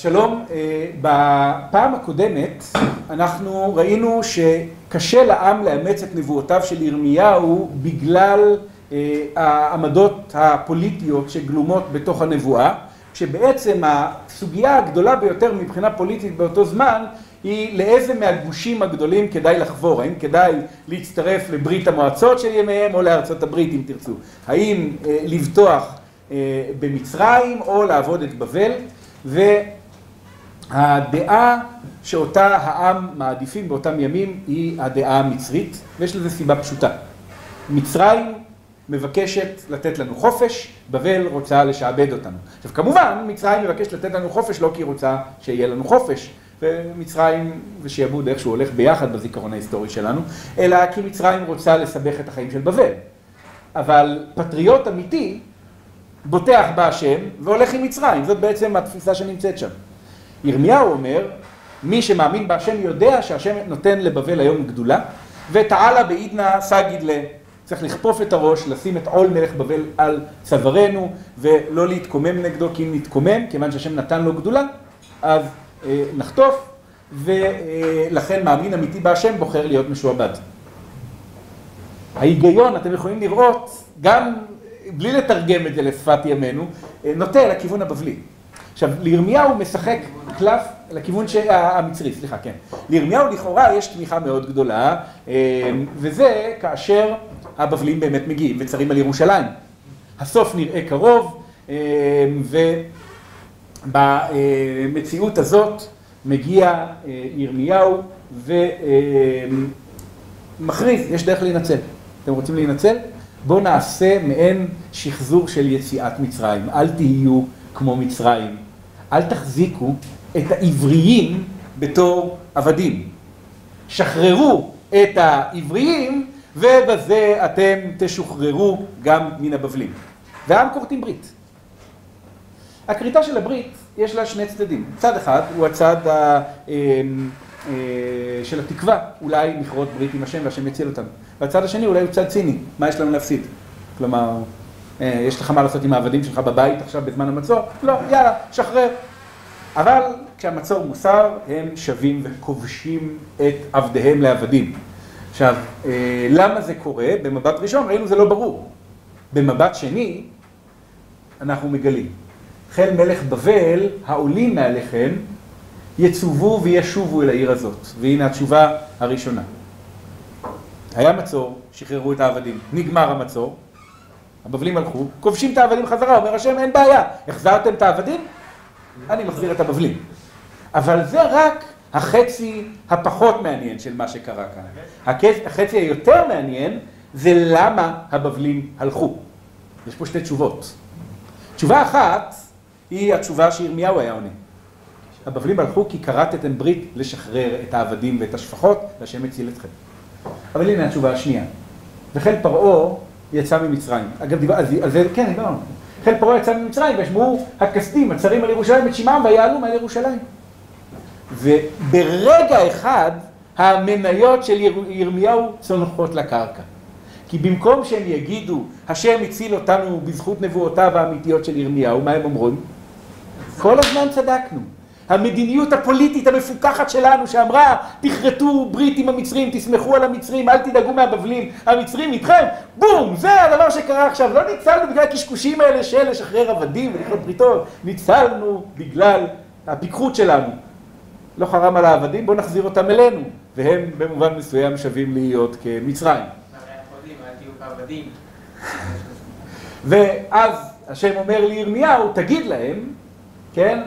שלום, בפעם הקודמת אנחנו ראינו שקשה לעם לאמץ את נבואותיו של ירמיהו בגלל העמדות הפוליטיות שגלומות בתוך הנבואה, שבעצם הסוגיה הגדולה ביותר מבחינה פוליטית באותו זמן היא לאיזה מהגושים הגדולים כדאי לחבור, האם כדאי להצטרף לברית המועצות של ימיהם או לארצות הברית אם תרצו, האם לבטוח במצרים או לעבוד את בבל והדעה שאותה העם מעדיפים באותם ימים היא הדעה המצרית ויש לזה סיבה פשוטה. מצרים מבקשת לתת לנו חופש, בבל רוצה לשעבד אותנו. עכשיו כמובן מצרים מבקשת לתת לנו חופש לא כי היא רוצה שיהיה לנו חופש ומצרים ושעבוד איכשהו הולך ביחד בזיכרון ההיסטורי שלנו, אלא כי מצרים רוצה לסבך את החיים של בבל. אבל פטריוט אמיתי בוטח בהשם והולך עם מצרים, זאת בעצם התפיסה שנמצאת שם. ירמיהו אומר, מי שמאמין בהשם יודע שהשם נותן לבבל היום גדולה ותעלה בעידנא סגיד לה, צריך לכפוף את הראש, לשים את עול מלך בבל על צווארנו ולא להתקומם נגדו כי אם נתקומם, כיוון שהשם נתן לו גדולה, אז נחטוף ולכן מאמין אמיתי בהשם בוחר להיות משועבד. ההיגיון, אתם יכולים לראות, גם בלי לתרגם את זה לשפת ימינו, נוטה לכיוון הבבלי. עכשיו, לירמיהו משחק קלף לכיוון המצרי, סליחה, כן. לירמיהו לכאורה יש תמיכה מאוד גדולה, וזה כאשר הבבלים באמת מגיעים וצרים על ירושלים. הסוף נראה קרוב, ובמציאות הזאת מגיע ירמיהו ומכריז, יש דרך להינצל. אתם רוצים להינצל? בואו נעשה מעין שחזור של יציאת מצרים. אל תהיו כמו מצרים. אל תחזיקו את העבריים בתור עבדים. שחררו את העבריים ובזה אתם תשוחררו גם מן הבבלים. והעם כורתים ברית. הכריתה של הברית יש לה שני צדדים. צד אחד הוא הצד של התקווה, אולי נכרות ברית עם השם והשם יציל אותנו. והצד השני אולי הוא צד ציני, מה יש לנו להפסיד? כלומר, יש לך מה לעשות עם העבדים שלך בבית עכשיו בזמן המצור? לא, יאללה, שחרר. אבל כשהמצור מוסר הם שווים וכובשים את עבדיהם לעבדים. עכשיו, למה זה קורה? במבט ראשון ראינו זה לא ברור. במבט שני, אנחנו מגלים. חיל מלך בבל, העולים מעליכם, יצובו וישובו אל העיר הזאת. והנה התשובה הראשונה. היה מצור, שחררו את העבדים, נגמר המצור, הבבלים הלכו, כובשים את העבדים חזרה, אומר השם אין בעיה, החזרתם את העבדים? אני מחזיר את הבבלים. אבל זה רק החצי הפחות מעניין של מה שקרה כאן. החצי היותר מעניין זה למה הבבלים הלכו. יש פה שתי תשובות. תשובה אחת היא התשובה שירמיהו היה עונה. הבבלים הלכו כי כרתתם ברית לשחרר את העבדים ואת השפחות והשם הציל אתכם. אבל הנה התשובה השנייה. וחיל פרעה יצא ממצרים. אגב, דיבר, על זה, כן, דיברנו. חיל פרעה יצא ממצרים וישמעו הכסדים, הצרים על ירושלים את שמעם ויעלו מעל ירושלים. וברגע אחד המניות של ירמיהו צונחות לקרקע. כי במקום שהם יגידו, השם הציל אותנו בזכות נבואותיו האמיתיות של ירמיהו, מה הם אומרים? כל הזמן צדקנו. המדיניות הפוליטית המפוקחת שלנו שאמרה, תכרתו ברית עם המצרים, תסמכו על המצרים, אל תדאגו מהבבלים, המצרים איתכם, בום, זה הדבר שקרה עכשיו. לא ניצלנו בגלל הקשקושים האלה של לשחרר עבדים ולכרות בריתות, ניצלנו בגלל הפיקחות שלנו. לא חרם על העבדים, בואו נחזיר אותם אלינו. והם במובן מסוים שווים להיות כמצרים. ואז השם אומר לירמיהו, תגיד להם, כן,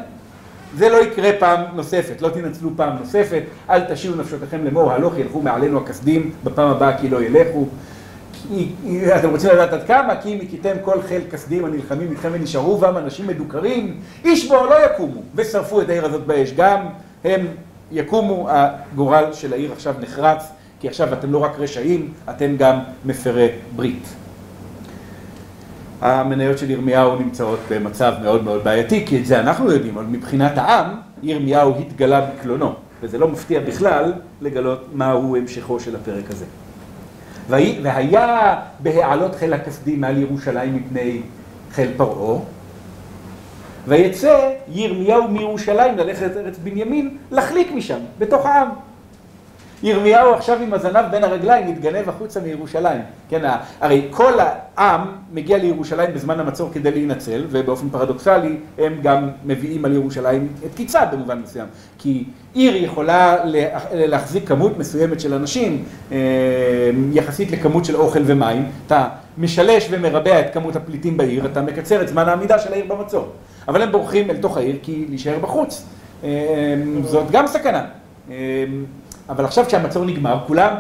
זה לא יקרה פעם נוספת, לא תנצלו פעם נוספת, אל תשיעו נפשותיכם לאמור, הלוך ילכו מעלינו הכסדים, בפעם הבאה כי לא ילכו. אתם רוצים לדעת עד כמה? כי אם הכיתם כל חיל כסדים הנלחמים איתכם ונשארו בם אנשים מדוכרים, איש בו לא יקומו, ושרפו את העיר הזאת באש. גם הם יקומו, הגורל של העיר עכשיו נחרץ, כי עכשיו אתם לא רק רשעים, אתם גם מפרי ברית. המניות של ירמיהו נמצאות במצב מאוד מאוד בעייתי, כי את זה אנחנו יודעים, אבל מבחינת העם, ירמיהו התגלה בקלונו, וזה לא מפתיע בכלל לגלות מהו המשכו של הפרק הזה. והיה בהעלות חיל הכסדים מעל ירושלים מפני חיל פרעה, ויצא ירמיהו מירושלים ללכת לארץ בנימין, לחליק משם, בתוך העם. ירמיהו עכשיו עם הזנב בין הרגליים מתגנב החוצה מירושלים. כן, הרי כל העם מגיע לירושלים בזמן המצור כדי להינצל, ובאופן פרדוקסלי הם גם מביאים על ירושלים את קיצה במובן מסוים. כי עיר יכולה להחזיק כמות מסוימת של אנשים, אה, יחסית לכמות של אוכל ומים. אתה משלש ומרבע את כמות הפליטים בעיר, אתה מקצר את זמן העמידה של העיר במצור. אבל הם בורחים אל תוך העיר כי להישאר בחוץ, אה, זאת גם סכנה. אבל עכשיו כשהמצור נגמר, כולם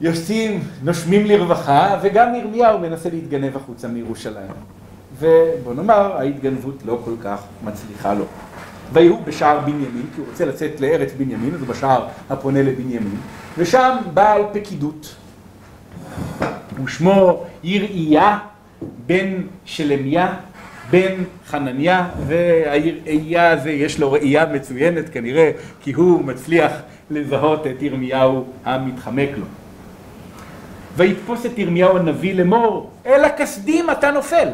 יוצאים, נושמים לרווחה, וגם ירמיהו מנסה להתגנב החוצה מירושלים. ובוא נאמר, ההתגנבות לא כל כך מצליחה לו. ויהוא בשער בנימין, כי הוא רוצה לצאת לארץ בנימין, אז הוא בשער הפונה לבנימין, ושם בעל פקידות. ושמו יראיה בן שלמיה בן חנניה, והיראיה הזה יש לו ראייה מצוינת כנראה, כי הוא מצליח לזהות את ירמיהו המתחמק לו. ויתפוס את ירמיהו הנביא לאמור, אל הכסדים אתה נופל.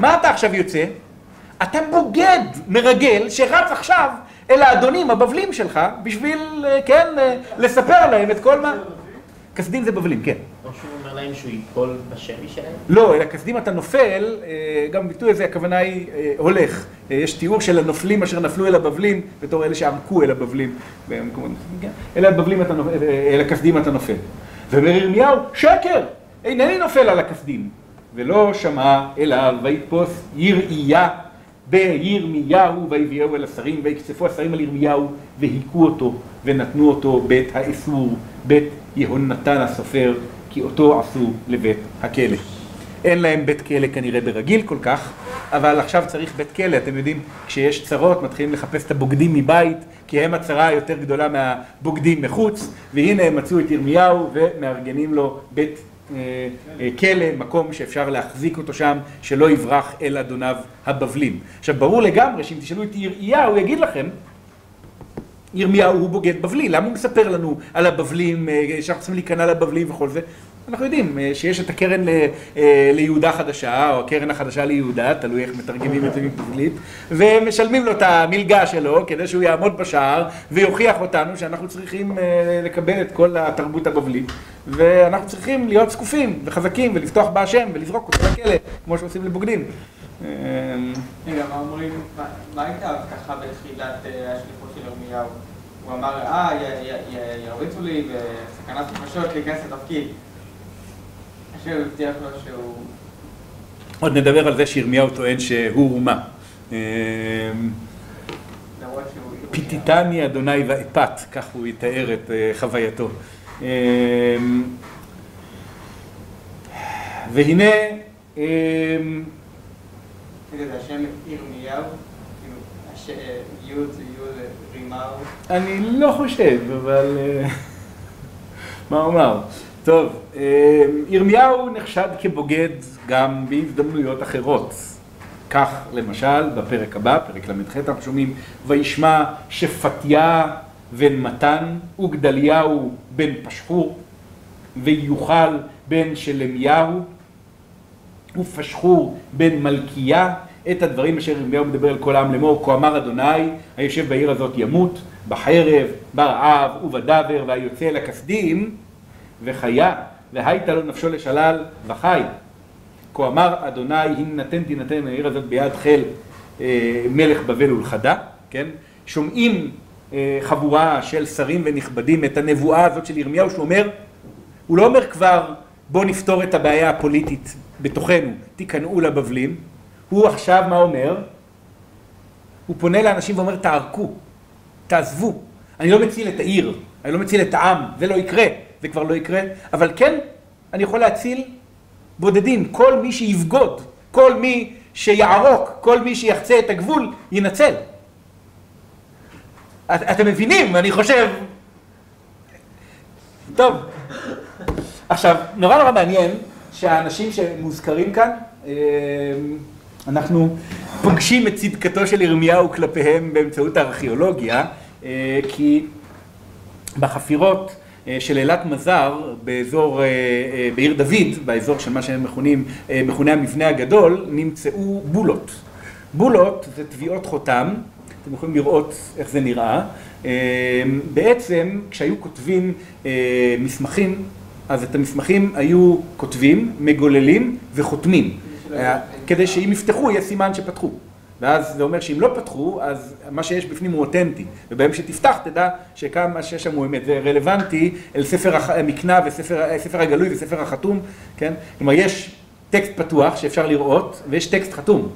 מה אתה עכשיו יוצא? אתה בוגד, מרגל, שרץ עכשיו אל האדונים הבבלים שלך בשביל, כן, לספר להם את כל מה... כסדים זה בבלים, כן. להם שהוא ייפול בשבי שלהם? לא, אלא כסדים אתה נופל, אה, גם ביטוי הזה הכוונה היא אה, הולך. אה, יש תיאור של הנופלים אשר נפלו אל הבבלים, בתור אלה שעמקו אל הבבלים. כן? אל הבבלים אתה נופל, אל הכסדים אתה נופל. ואומר ירמיהו, שקר! אינני נופל על הכסדים. ולא שמע אליו, ויתפוס יראייה בירמיהו, ויביאו אל השרים, ויקצפו השרים על ירמיהו, והיכו אותו, ונתנו אותו בית האסור, בית יהונתן הסופר, כי אותו עשו לבית הכלא. אין להם בית כלא כנראה ברגיל כל כך, אבל עכשיו צריך בית כלא, אתם יודעים, כשיש צרות מתחילים לחפש את הבוגדים מבית, כי הם הצרה היותר גדולה מהבוגדים מחוץ, והנה הם מצאו את ירמיהו ומארגנים לו בית אה, אה, כלא, מקום שאפשר להחזיק אותו שם, שלא יברח אל אדוניו הבבלים. עכשיו ברור לגמרי שאם תשאלו את ירמיהו, הוא יגיד לכם ירמיהו הוא בוגד בבלי, למה הוא מספר לנו על הבבלים, אה, שאנחנו צריכים להיכנע לבבלים וכל זה? אנחנו יודעים אה, שיש את הקרן אה, ליהודה חדשה, או הקרן החדשה ליהודה, תלוי איך מתרגמים את זה מבבלית, ומשלמים לו את המלגה שלו כדי שהוא יעמוד בשער ויוכיח אותנו שאנחנו צריכים לקבל את כל התרבות הבבלית, ואנחנו צריכים להיות זקופים וחזקים ולפתוח בהשם ולזרוק אותו לכלא, כמו שעושים לבוגדים. רגע, מה אומרים, מה הייתה הבטחה בתחילת השליחות של ירמיהו? הוא אמר, אה, ירביצו לי וסכנת נפשות להיכנס לתפקיד. עכשיו הוא הבטיח לו שהוא... עוד נדבר על זה שירמיהו טוען שהוא אומה. פיתיתני אדוני ואפת, כך הוא יתאר את חווייתו. והנה זה השם ירמיהו? כאילו, י' זה י' רימהו? אני לא חושב, אבל... אה, מה אומר? טוב, אה, ירמיהו נחשד כבוגד גם בהזדמנויות אחרות. כך למשל בפרק הבא, פרק ל"ח, אנחנו שומעים וישמע שפתיה בן מתן וגדליהו בן פשחור ויוכל בן שלמיהו ופשחור בן מלכיה את הדברים אשר ירמיהו מדבר על כל העם לאמור, כה אמר אדוני, היושב בעיר הזאת ימות, בחרב, ברעב ובדבר, והיוצא אל הכסדים, וחיה, והייתה לו נפשו לשלל, וחי. כה אמר אדוני, הנתן תינתן העיר הזאת ביד חיל אה, מלך בבל ולחדה, כן? שומעים אה, חבורה של שרים ונכבדים את הנבואה הזאת של ירמיהו, שהוא אומר, הוא לא אומר כבר בואו נפתור את הבעיה הפוליטית בתוכנו, תיכנעו לבבלים. הוא עכשיו מה אומר? הוא פונה לאנשים ואומר תערקו, תעזבו. אני לא מציל את העיר, אני לא מציל את העם, זה לא יקרה, זה כבר לא יקרה, אבל כן, אני יכול להציל בודדים, כל מי שיבגוד, כל מי שיערוק, כל מי שיחצה את הגבול, ינצל. את, אתם מבינים, אני חושב... טוב, עכשיו, נורא נורא מעניין שהאנשים שמוזכרים כאן, אה, אנחנו פוגשים את צדקתו של ירמיהו כלפיהם באמצעות הארכיאולוגיה, אה, כי בחפירות אה, של אילת מזר, באזור, בעיר דוד, באזור של מה שהם מכונים, מכוני המבנה הגדול, נמצאו בולות. בולות זה טביעות חותם, אתם יכולים לראות איך זה נראה. בעצם כשהיו כותבים מסמכים, אז את המסמכים היו כותבים, מגוללים וחותמים, כדי שאם יפתחו יהיה סימן שפתחו. ואז זה אומר שאם לא פתחו, אז מה שיש בפנים הוא אותנטי, וביום שתפתח תדע שכמה שיש שם הוא אמת, זה רלוונטי אל ספר המקנא וספר הגלוי וספר החתום, כן? כלומר יש טקסט פתוח שאפשר לראות ויש טקסט חתום.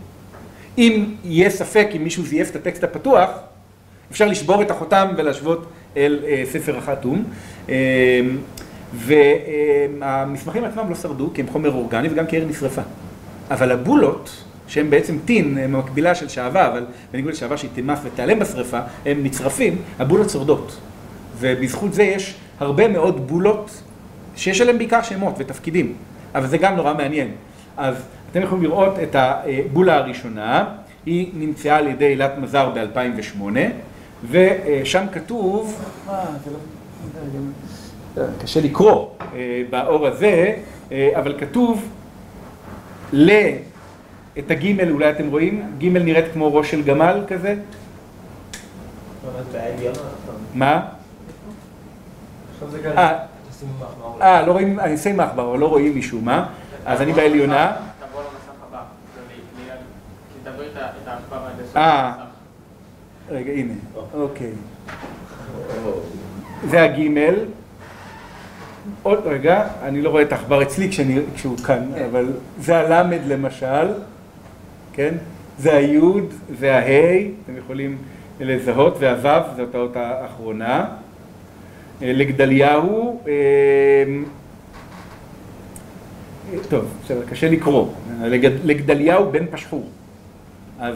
אם יהיה ספק אם מישהו זייף את הטקסט הפתוח, אפשר לשבור את החותם ולהשוות אל ספר החתום. והמסמכים עצמם לא שרדו כי הם חומר אורגני וגם כי העיר נשרפה. אבל הבולות שהם בעצם טין, הם המקבילה של שעווה, אבל בניגוד לשעווה שהיא תמס ותיעלם בשרפה, הם נצרפים, הבולות שורדות. ובזכות זה יש הרבה מאוד בולות שיש עליהן בעיקר שמות ותפקידים, אבל זה גם נורא מעניין. אז אתם יכולים לראות את הבולה הראשונה, היא נמצאה על ידי אילת מזר ב-2008, ושם כתוב, קשה לקרוא באור הזה, אבל כתוב ל... את הגימל אולי אתם רואים? גימל נראית כמו ראש של גמל כזה? מה? אה, לא רואים, אני אעשה מחבר, אבל לא רואים משום מה, אז אני בעליונה. אה, רגע, הנה, אוקיי. זה הגימל. עוד רגע, אני לא רואה את העכבר אצלי כשהוא כאן, אבל זה הלמד למשל. כן? זה היוד וההי, אתם יכולים לזהות, והוו, זאת האות האחרונה. לגדליהו, טוב, בסדר, קשה לקרוא. לגדליהו בן פשחור. אז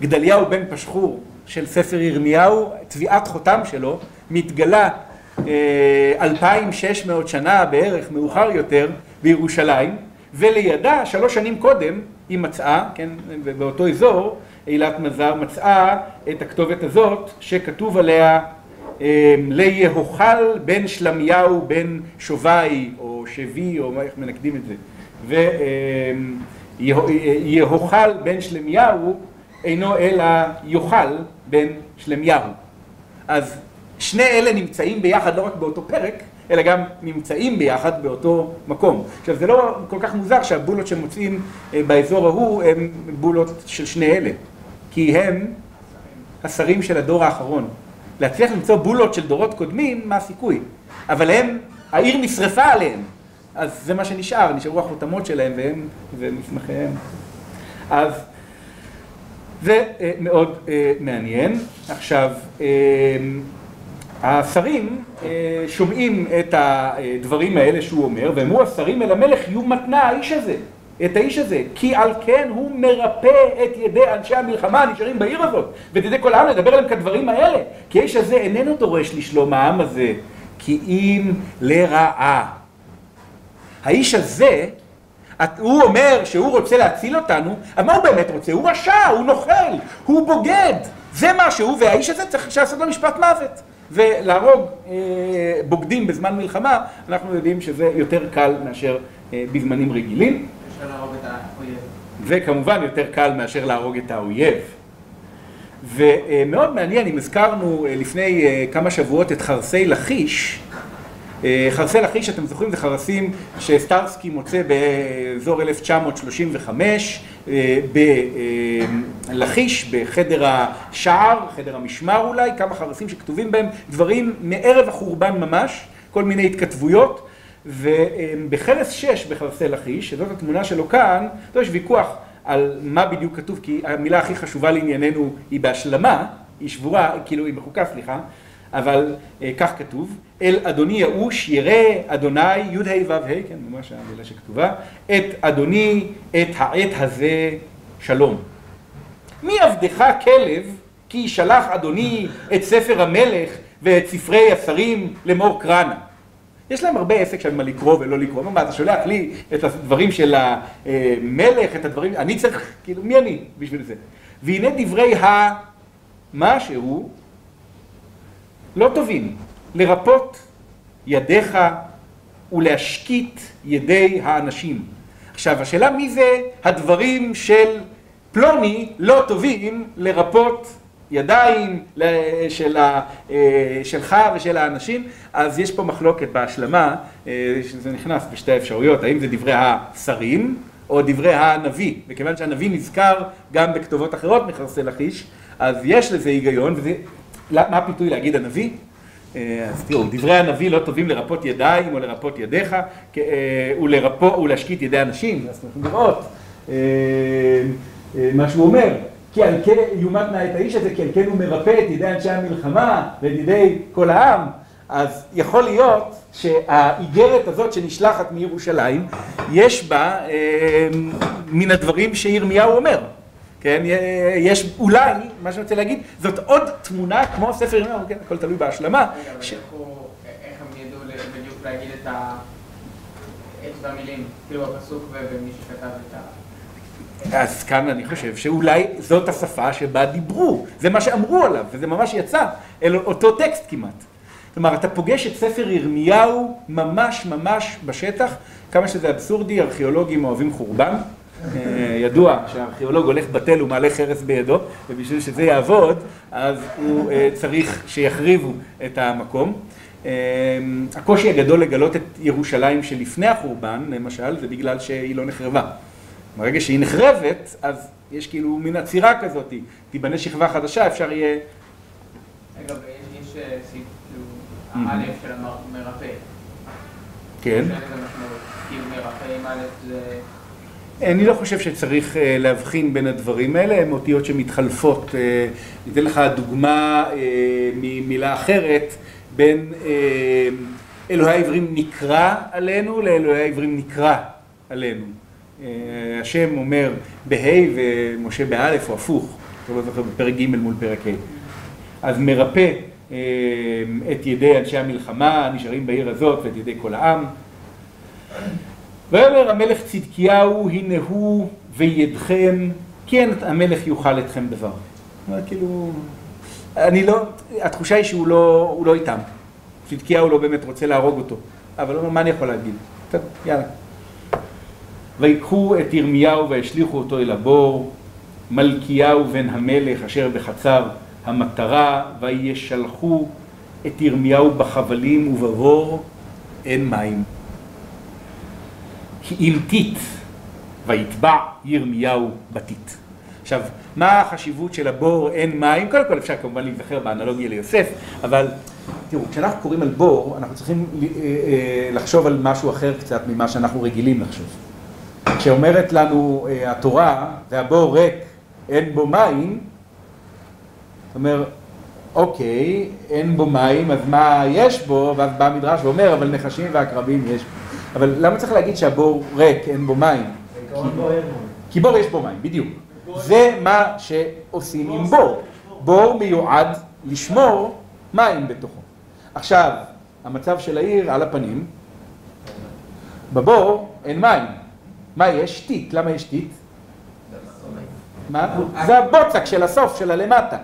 גדליהו בן פשחור של ספר ירמיהו, טביעת חותם שלו, מתגלה 2,600 שנה בערך מאוחר יותר בירושלים, ולידה, שלוש שנים קודם, היא מצאה, כן, באותו אזור, אילת מזר מצאה את הכתובת הזאת שכתוב עליה ליהוכל בן שלמיהו בן שובי או שבי או איך מנקדים את זה. ויהוכל בן שלמיהו אינו אלא יוכל בן שלמיהו אז שני אלה נמצאים ביחד לא רק באותו פרק אלא גם נמצאים ביחד באותו מקום. עכשיו זה לא כל כך מוזר שהבולות שמוצאים באזור ההוא הם בולות של שני אלה, כי הם השרים של הדור האחרון. להצליח למצוא בולות של דורות קודמים, מה הסיכוי? אבל הם, העיר נשרפה עליהם, אז זה מה שנשאר, נשארו החותמות שלהם והם ומסמכיהם. אז זה מאוד מעניין. עכשיו, השרים שומעים את הדברים האלה שהוא אומר, ואמרו השרים אל המלך יהיו מתנה האיש הזה, את האיש הזה, כי על כן הוא מרפא את ידי אנשי המלחמה הנשארים בעיר הזאת, ואת ידי כל העם לדבר עליהם כדברים האלה, כי האיש הזה איננו דורש לשלום העם הזה, כי אם לרעה. האיש הזה, הוא אומר שהוא רוצה להציל אותנו, אבל מה הוא באמת רוצה? הוא רשע, הוא נוכל, הוא בוגד, זה מה שהוא, והאיש הזה צריך לעשות לו משפט מוות. ולהרוג בוגדים בזמן מלחמה, אנחנו יודעים שזה יותר קל מאשר בזמנים רגילים. וכמובן יותר קל מאשר להרוג את האויב. ומאוד מעניין, אם הזכרנו לפני כמה שבועות את חרסי לכיש, חרסי לכיש, אתם זוכרים, זה חרסים שסטרסקי מוצא באזור 1935 בלכיש, בחדר השער, חדר המשמר אולי, כמה חרסים שכתובים בהם דברים מערב החורבן ממש, כל מיני התכתבויות, ובחלס 6 בחרסי לכיש, שזאת התמונה שלו כאן, יש ויכוח על מה בדיוק כתוב, כי המילה הכי חשובה לענייננו היא בהשלמה, היא שבורה, כאילו היא מחוקה, סליחה, אבל כך כתוב, אל אדוני יאוש ירא אדוני י"ה ו"ה, כן, ממש המילה שכתובה, את אדוני את העת הזה שלום. מי עבדך כלב כי ישלח אדוני את ספר המלך ואת ספרי השרים לאמור קרנה. יש להם הרבה עסק שם מה לקרוא ולא לקרוא, מה אתה שולח לי את הדברים של המלך, את הדברים, אני צריך, כאילו מי אני בשביל זה? והנה דברי ה... משהו לא טובים, לרפות ידיך ולהשקיט ידי האנשים. עכשיו, השאלה מי זה הדברים של פלוני לא טובים לרפות ידיים שלך ושל האנשים, אז יש פה מחלוקת בהשלמה, שזה נכנס בשתי האפשרויות, האם זה דברי השרים או דברי הנביא, וכיוון שהנביא נזכר גם בכתובות אחרות מחרסי לכיש, אז יש לזה היגיון, וזה, מה הפיתוי להגיד הנביא? אז תראו, דברי הנביא לא טובים לרפות ידיים או לרפות ידיך, ולהשקיט ידי אנשים, אז אנחנו יכולים לראות מה שהוא אומר, כי על כן יומת נא את האיש הזה, כי על כן הוא מרפא את ידי אנשי המלחמה ואת ידי כל העם, אז יכול להיות שהאיגרת הזאת שנשלחת מירושלים, יש בה מן הדברים שירמיהו אומר, כן, יש אולי, מה שאני רוצה להגיד, זאת עוד תמונה כמו ספר ירמיהו, כן, הכל תלוי בהשלמה. רגע, אבל איך הם ידעו בדיוק להגיד את המילים, כאילו הפסוק ומי שכתב את ה... אז כאן אני חושב שאולי זאת השפה שבה דיברו, זה מה שאמרו עליו, וזה ממש יצא אל אותו טקסט כמעט. כלומר, אתה פוגש את ספר ירמיהו ממש ממש בשטח, כמה שזה אבסורדי, ארכיאולוגים אוהבים חורבן. ידוע שהארכיאולוג הולך בתל ומעלה חרס בידו, ובשביל שזה יעבוד, אז הוא צריך שיחריבו את המקום. הקושי הגדול לגלות את ירושלים שלפני החורבן, למשל, זה בגלל שהיא לא נחרבה. ברגע שהיא נחרבת, אז יש כאילו מין עצירה כזאת, תיבנה שכבה חדשה, אפשר יהיה... רגע, יש סעיף, כאילו, האלף של המרפא. כן. כאילו מרפא עם אלף זה... אני לא חושב שצריך להבחין בין הדברים האלה, הן אותיות שמתחלפות. ניתן לך דוגמה ממילה אחרת, בין אלוהי העברים נקרא עלינו לאלוהי העברים נקרא עלינו. השם אומר בה' ומשה באלף או הפוך, אתה לא זוכר, בפרק ג' מול פרק ה'. אז מרפא את ידי אנשי המלחמה הנשארים בעיר הזאת ואת ידי כל העם. ויאמר המלך צדקיהו הנה הוא וידכם אין המלך יוכל אתכם דבר. כאילו, אני לא, התחושה היא שהוא לא, הוא לא איתם. צדקיהו לא באמת רוצה להרוג אותו, אבל הוא אומר מה אני יכול להגיד? טוב, יאללה. ויקחו את ירמיהו והשליכו אותו אל הבור, מלכיהו בן המלך אשר בחצר המטרה, וישלחו את ירמיהו בחבלים ובבור, אין מים. כי אם טיט, ויטבע ירמיהו בטיט. עכשיו, מה החשיבות של הבור אין מים? קודם כל אפשר כמובן להיזכר באנלוגיה ליוסף, אבל תראו, כשאנחנו קוראים על בור, אנחנו צריכים לחשוב על משהו אחר קצת ממה שאנחנו רגילים לחשוב. כשאומרת לנו התורה, והבור ריק, אין בו מים, זאת אומרת, אוקיי, אין בו מים, אז מה יש בו? ואז בא המדרש ואומר, אבל נחשים ועקרבים יש בו. אבל למה צריך להגיד שהבור ריק, אין בו מים? כי בור יש בו מים, בדיוק. זה מה שעושים עם בור. בור מיועד לשמור מים בתוכו. עכשיו, המצב של העיר על הפנים, בבור אין מים. מה יש? טיט. למה יש טיט? מה? זה הבוצק של הסוף, של הלמטה.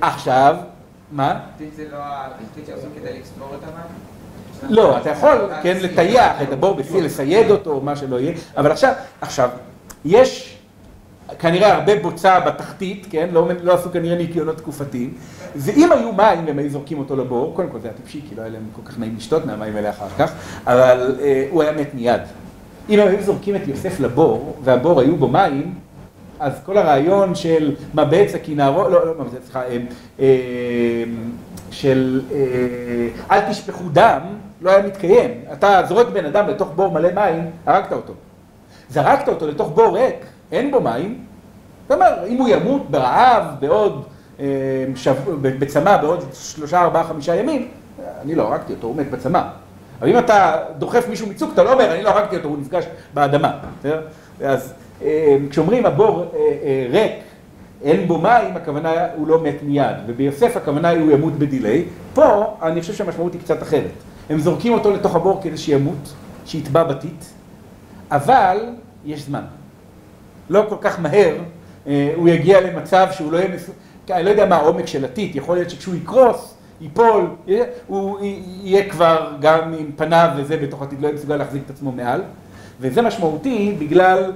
עכשיו, מה? טיט זה לא הטיט שעושים כדי לצבור את המים? לא, אתה יכול, כן, לטייח את הבור בפי, לסייד אותו, או מה שלא יהיה, אבל עכשיו, עכשיו, יש כנראה הרבה בוצה בתחתית, כן, לא, לא עשו כנראה ניקיונות תקופתיים, ואם היו מים והם היו זורקים אותו לבור, קודם כל זה היה טיפשי, כי לא היה להם כל כך נעים לשתות מהמים האלה אחר כך, אבל אה, הוא היה מת מיד. אם היו זורקים את יוסף לבור, והבור היו בו מים, אז כל הרעיון של מבץ הכנערות, לא, לא מבץ, סליחה, של אל תשפכו דם, לא היה מתקיים. אתה זורק בן אדם לתוך בור מלא מים, הרגת אותו. זרקת אותו לתוך בור ריק, אין בו מים, זאת אומרת, אם הוא ימות ברעב בעוד, בצמא בעוד שלושה, ארבעה, חמישה ימים, אני לא הרגתי אותו, הוא מת בצמא. אבל אם אתה דוחף מישהו מצוק, אתה לא אומר, אני לא הרגתי אותו, הוא נפגש באדמה. אז כשאומרים הבור ריק, אין בו מים, הכוונה הוא לא מת מיד, וביוסף הכוונה הוא ימות בדיליי. פה אני חושב שהמשמעות היא קצת אחרת. הם זורקים אותו לתוך הבור כדי שימות, שיטבע בטיט, אבל יש זמן. לא כל כך מהר הוא יגיע למצב שהוא לא יהיה מסוגל, אני לא יודע מה העומק של הטיט, יכול להיות שכשהוא יקרוס, ייפול, הוא יהיה כבר גם עם פניו וזה בתוך הטיט, לא יהיה מסוגל להחזיק את עצמו מעל. וזה משמעותי בגלל,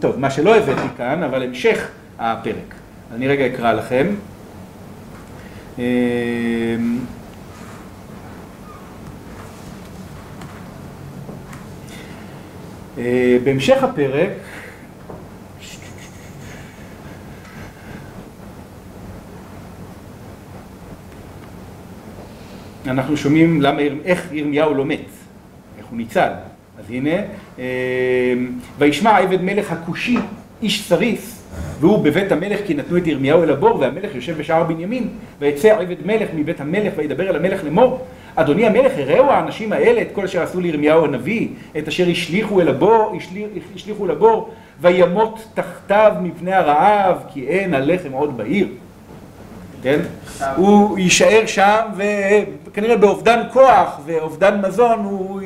טוב, מה שלא הבאתי כאן, אבל המשך הפרק. אני רגע אקרא לכם. בהמשך הפרק אנחנו שומעים למה, איך ירמיהו לא מת, איך הוא ניצל. אז הנה, וישמע עבד מלך הכושי, איש סריס, והוא בבית המלך כי נתנו את ירמיהו אל הבור, והמלך יושב בשער בנימין, ויצא עבד מלך מבית המלך וידבר אל המלך לאמור, אדוני המלך, הראו האנשים האלה את כל אשר עשו לירמיהו הנביא, את אשר השליכו אל הבור, השליכו אל הבור, וימות תחתיו מפני הרעב, כי אין הלחם עוד בעיר. כן? הוא יישאר שם, וכנראה באובדן כוח ואובדן מזון, הוא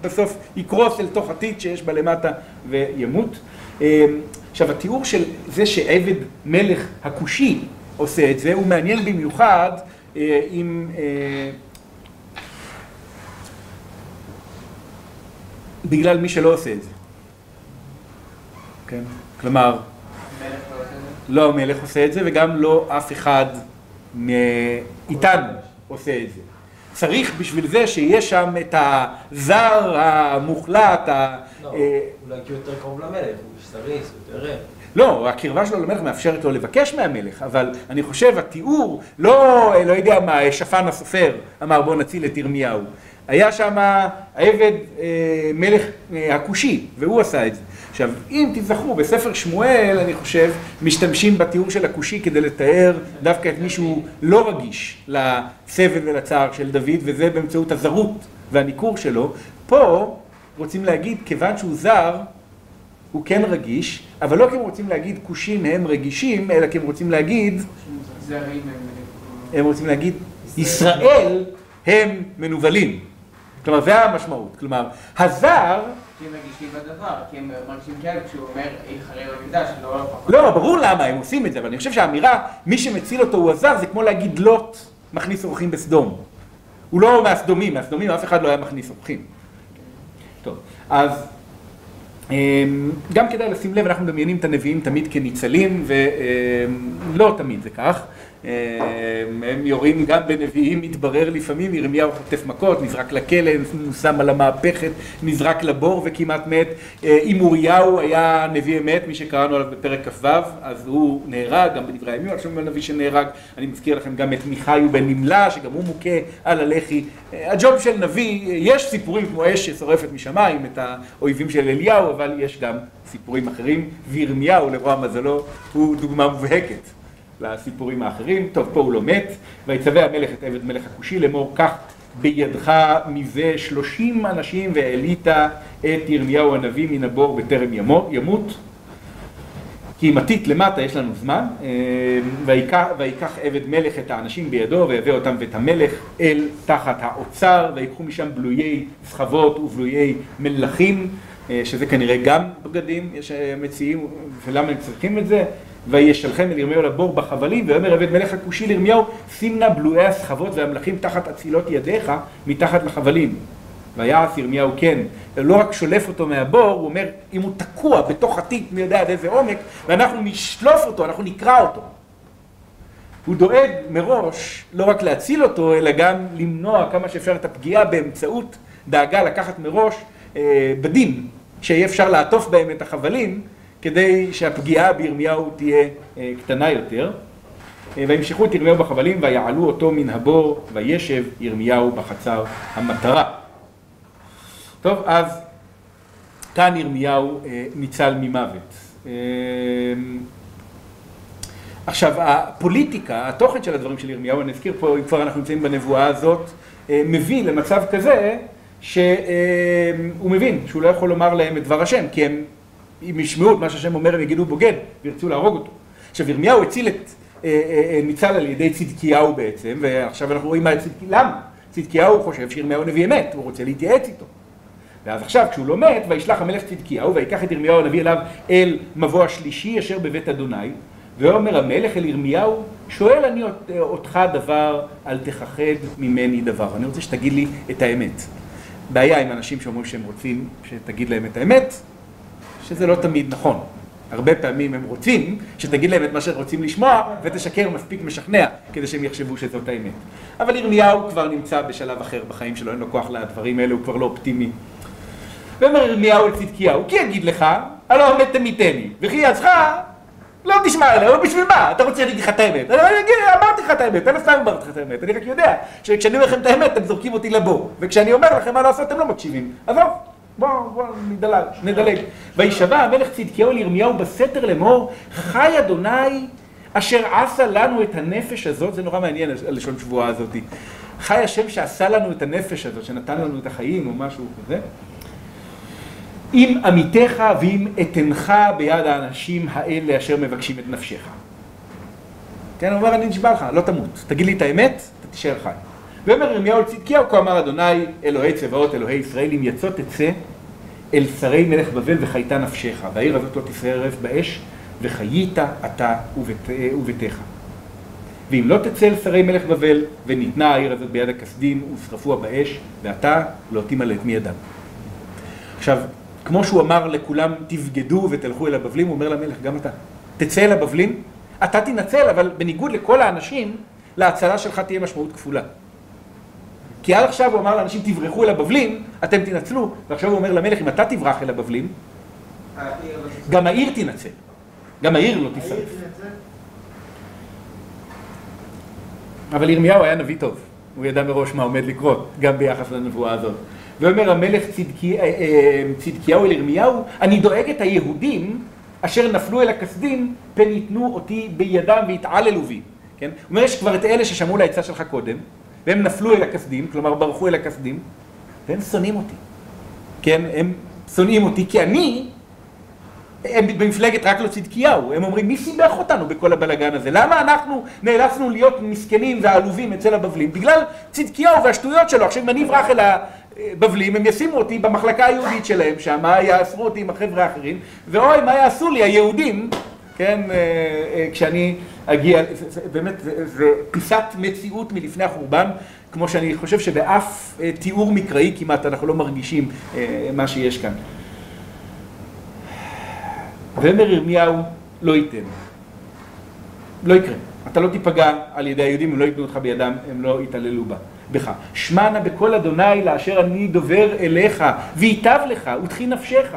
בסוף יקרוס אל תוך עתיד שיש בה למטה וימות. עכשיו, התיאור של זה שעבד מלך הכושי עושה את זה, הוא מעניין במיוחד עם... בגלל מי שלא עושה את זה. כן? כלומר... לא המלך עושה את זה, וגם לא אף אחד מאיתנו עושה את זה. צריך בשביל זה שיהיה שם את הזר המוחלט, ה... לא, אולי כי הוא יותר קרוב למלך, הוא סריס, הוא יותר. לא, הקרבה שלו למלך מאפשרת לו לבקש מהמלך, אבל אני חושב, התיאור, לא, לא יודע מה, שפן הסופר אמר בוא נציל את ירמיהו. היה שם העבד מלך הכושי, והוא עשה את זה. עכשיו, אם תזכרו, בספר שמואל, אני חושב, משתמשים בתיאור של הכושי כדי לתאר דווקא את מי שהוא לא רגיש לסבל ולצער של דוד, וזה באמצעות הזרות והניכור שלו. פה רוצים להגיד, כיוון שהוא זר, הוא כן רגיש, אבל לא כי הם רוצים להגיד כושים הם רגישים, אלא כי הם רוצים להגיד... הם רוצים להגיד, ישראל הם מנוולים. כלומר, זה המשמעות. כלומר, הזר... כי הם מרגישים בדבר, כי הם מרגישים כן כשהוא אומר, לא פחות. לא, ברור למה הם עושים את זה, אבל אני חושב שהאמירה, מי שמציל אותו הוא הזר, זה כמו להגיד לוט מכניס אורחים בסדום. הוא לא מהסדומים, מהסדומים אף אחד לא היה מכניס אורחים. טוב, אז גם כדאי לשים לב, אנחנו מדמיינים את הנביאים תמיד כניצלים, ולא תמיד זה כך. הם יורים גם בנביאים, מתברר לפעמים, ירמיהו חוטף מכות, נזרק לכלא, שם על המהפכת, נזרק לבור וכמעט מת. אם אוריהו היה נביא אמת, מי שקראנו עליו בפרק כ"ו, אז הוא נהרג, גם בדברי הימים על נביא שנהרג. אני מזכיר לכם גם את מיכאיו בן נמלה, שגם הוא מוכה על הלח"י. הג'וב של נביא, יש סיפורים כמו אש ששורפת משמיים את האויבים של אליהו, אבל יש גם סיפורים אחרים, וירמיהו, לרוע מזלו, הוא דוגמה מובהקת. לסיפורים האחרים, טוב פה הוא לא מת, ויצווה המלך את עבד מלך הכושי לאמור קח בידך מזה שלושים אנשים והעלית את ירמיהו הנביא מן הבור בטרם ימות. כי אם עתית למטה יש לנו זמן. ויקח עבד מלך את האנשים בידו ויבא אותם ואת המלך אל תחת האוצר ויקחו משם בלויי סחבות ובלויי מלכים שזה כנראה גם בגדים, יש מציעים ולמה הם צריכים את זה וישלחם אל ירמיהו לבור בחבלים, ויאמר עבד מלך הכושי לירמיהו, שים נא בלועי הסחבות והמלכים תחת אצילות ידיך, מתחת לחבלים. ויעש ירמיהו כן, לא רק שולף אותו מהבור, הוא אומר, אם הוא תקוע בתוך עתיק מי יודע עד איזה עומק, ואנחנו נשלוף אותו, אנחנו נקרע אותו. הוא דואג מראש לא רק להציל אותו, אלא גם למנוע כמה שאפשר את הפגיעה באמצעות דאגה לקחת מראש בדים, שיהיה אפשר לעטוף בהם את החבלים, כדי שהפגיעה בירמיהו תהיה קטנה יותר. וימשכו את ירמיהו בחבלים ויעלו אותו מן הבור וישב ירמיהו בחצר המטרה. טוב, אז כאן ירמיהו ניצל ממוות. עכשיו, הפוליטיקה, התוכן של הדברים של ירמיהו, אני אזכיר פה, אם כבר אנחנו נמצאים בנבואה הזאת, מביא למצב כזה שהוא מבין שהוא לא יכול לומר להם את דבר השם, כי הם אם ישמעו את מה שהשם אומר הם יגידו בוגד וירצו להרוג אותו. עכשיו ירמיהו הציל את, ניצל על ידי צדקיהו בעצם, ועכשיו אנחנו רואים מה צדקיהו, למה? צדקיהו חושב שירמיהו נביא אמת, הוא רוצה להתייעץ איתו. ואז עכשיו כשהוא לא מת, וישלח המלך צדקיהו ויקח את ירמיהו הנביא אליו אל מבוא השלישי אשר בבית אדוני, ואומר המלך אל ירמיהו, שואל אני אותך דבר, אל תכחד ממני דבר. אני רוצה שתגיד לי את האמת. בעיה עם אנשים שאומרים שהם רוצים שתגיד להם את האמת, שזה לא תמיד נכון. הרבה פעמים הם רוצים שתגיד להם את מה שהם רוצים לשמוע ותשקר מספיק משכנע כדי שהם יחשבו שזאת האמת. אבל ירמיהו כבר נמצא בשלב אחר בחיים שלו, אין לו כוח לדברים האלה, הוא כבר לא אופטימי. ואומר ירמיהו לצדקיהו, כי יגיד לך, הלא אמת תמיתני, וכי יעצך לא תשמע אליה, אבל בשביל מה? אתה רוצה להגיד לך את האמת? אני אגיד, אמרתי לך את האמת, אני סתם אמרתי לך את האמת, אני רק יודע שכשאני אומר לכם את האמת אתם זורקים אותי לבור, וכשאני אומר לכם מה לעשות אתם לא מקשיבים. עזוב, בואו, בואו, נדלג, נדלג. וישבע המלך צדקיהו לירמיהו בסתר לאמור, חי אדוני אשר עשה לנו את הנפש הזאת, זה נורא מעניין הלשון שבועה הזאת. חי השם שעשה לנו את הנפש הזאת, שנתן לנו את החיים או משהו כזה. אם עמיתך ואם אתנך ביד האנשים האלה אשר מבקשים את נפשך. כן, הוא אומר, אני נשבע לך, לא תמות. תגיד לי את האמת, אתה תישאר חי. ואומר ירמיהו לצדקיהו, כה אמר אדוני, אלוהי צבאות, אלוהי ישראל, אם יצא תצא אל שרי מלך בבל וחייתה נפשך, והעיר הזאת לא תשרף באש, וחיית אתה ובית, וביתך. ואם לא תצא אל שרי מלך בבל, וניתנה העיר הזאת ביד הכסדים, ושרפוה באש, ואתה לא תימלט מידם. עכשיו, כמו שהוא אמר לכולם, תבגדו ותלכו אל הבבלים, הוא אומר למלך, גם אתה. תצא אל הבבלים, אתה תנצל, אבל בניגוד לכל האנשים, להצלה שלך תהיה משמעות כפולה. כי עד עכשיו הוא אמר לאנשים, תברחו אל הבבלים, אתם תנצלו, ועכשיו הוא אומר למלך, אם אתה תברח אל הבבלים, גם העיר תנצל. גם העיר לא תשרף. אבל ירמיהו היה נביא טוב, הוא ידע מראש מה עומד לקרות, גם ביחס לנבואה הזאת. ואומר המלך צדקי, אה, אה, צדקיהו אל ירמיהו, אני דואג את היהודים אשר נפלו אל הכסדים, פן ייתנו אותי בידם ויתעללו בי. כן? הוא אומר, יש כבר את אלה ששמעו לעצה שלך קודם, והם נפלו אל הכסדים, כלומר ברחו אל הכסדים, והם שונאים אותי. כן? הם שונאים אותי כי אני, הם במפלגת רק לא צדקיהו, הם אומרים, מי סיבך אותנו בכל הבלגן הזה? למה אנחנו נאלצנו להיות מסכנים ועלובים אצל הבבלים? בגלל צדקיהו והשטויות שלו. עכשיו אם אני אברח אל הבבלים, הם ישימו אותי במחלקה היהודית שלהם שם, יאסרו אותי עם החבר'ה האחרים, ואוי, מה יעשו לי היהודים, כן, כשאני אגיע, באמת, זה פיסת מציאות מלפני החורבן, כמו שאני חושב שבאף תיאור מקראי כמעט אנחנו לא מרגישים מה שיש כאן. ואומר ירמיהו לא ייתן, לא יקרה, אתה לא תיפגע על ידי היהודים, הם לא ייתנו אותך בידם, הם לא יתעללו בה. בך. שמע נא בקול אדוני לאשר אני דובר אליך, וייטב לך, ותחי נפשך.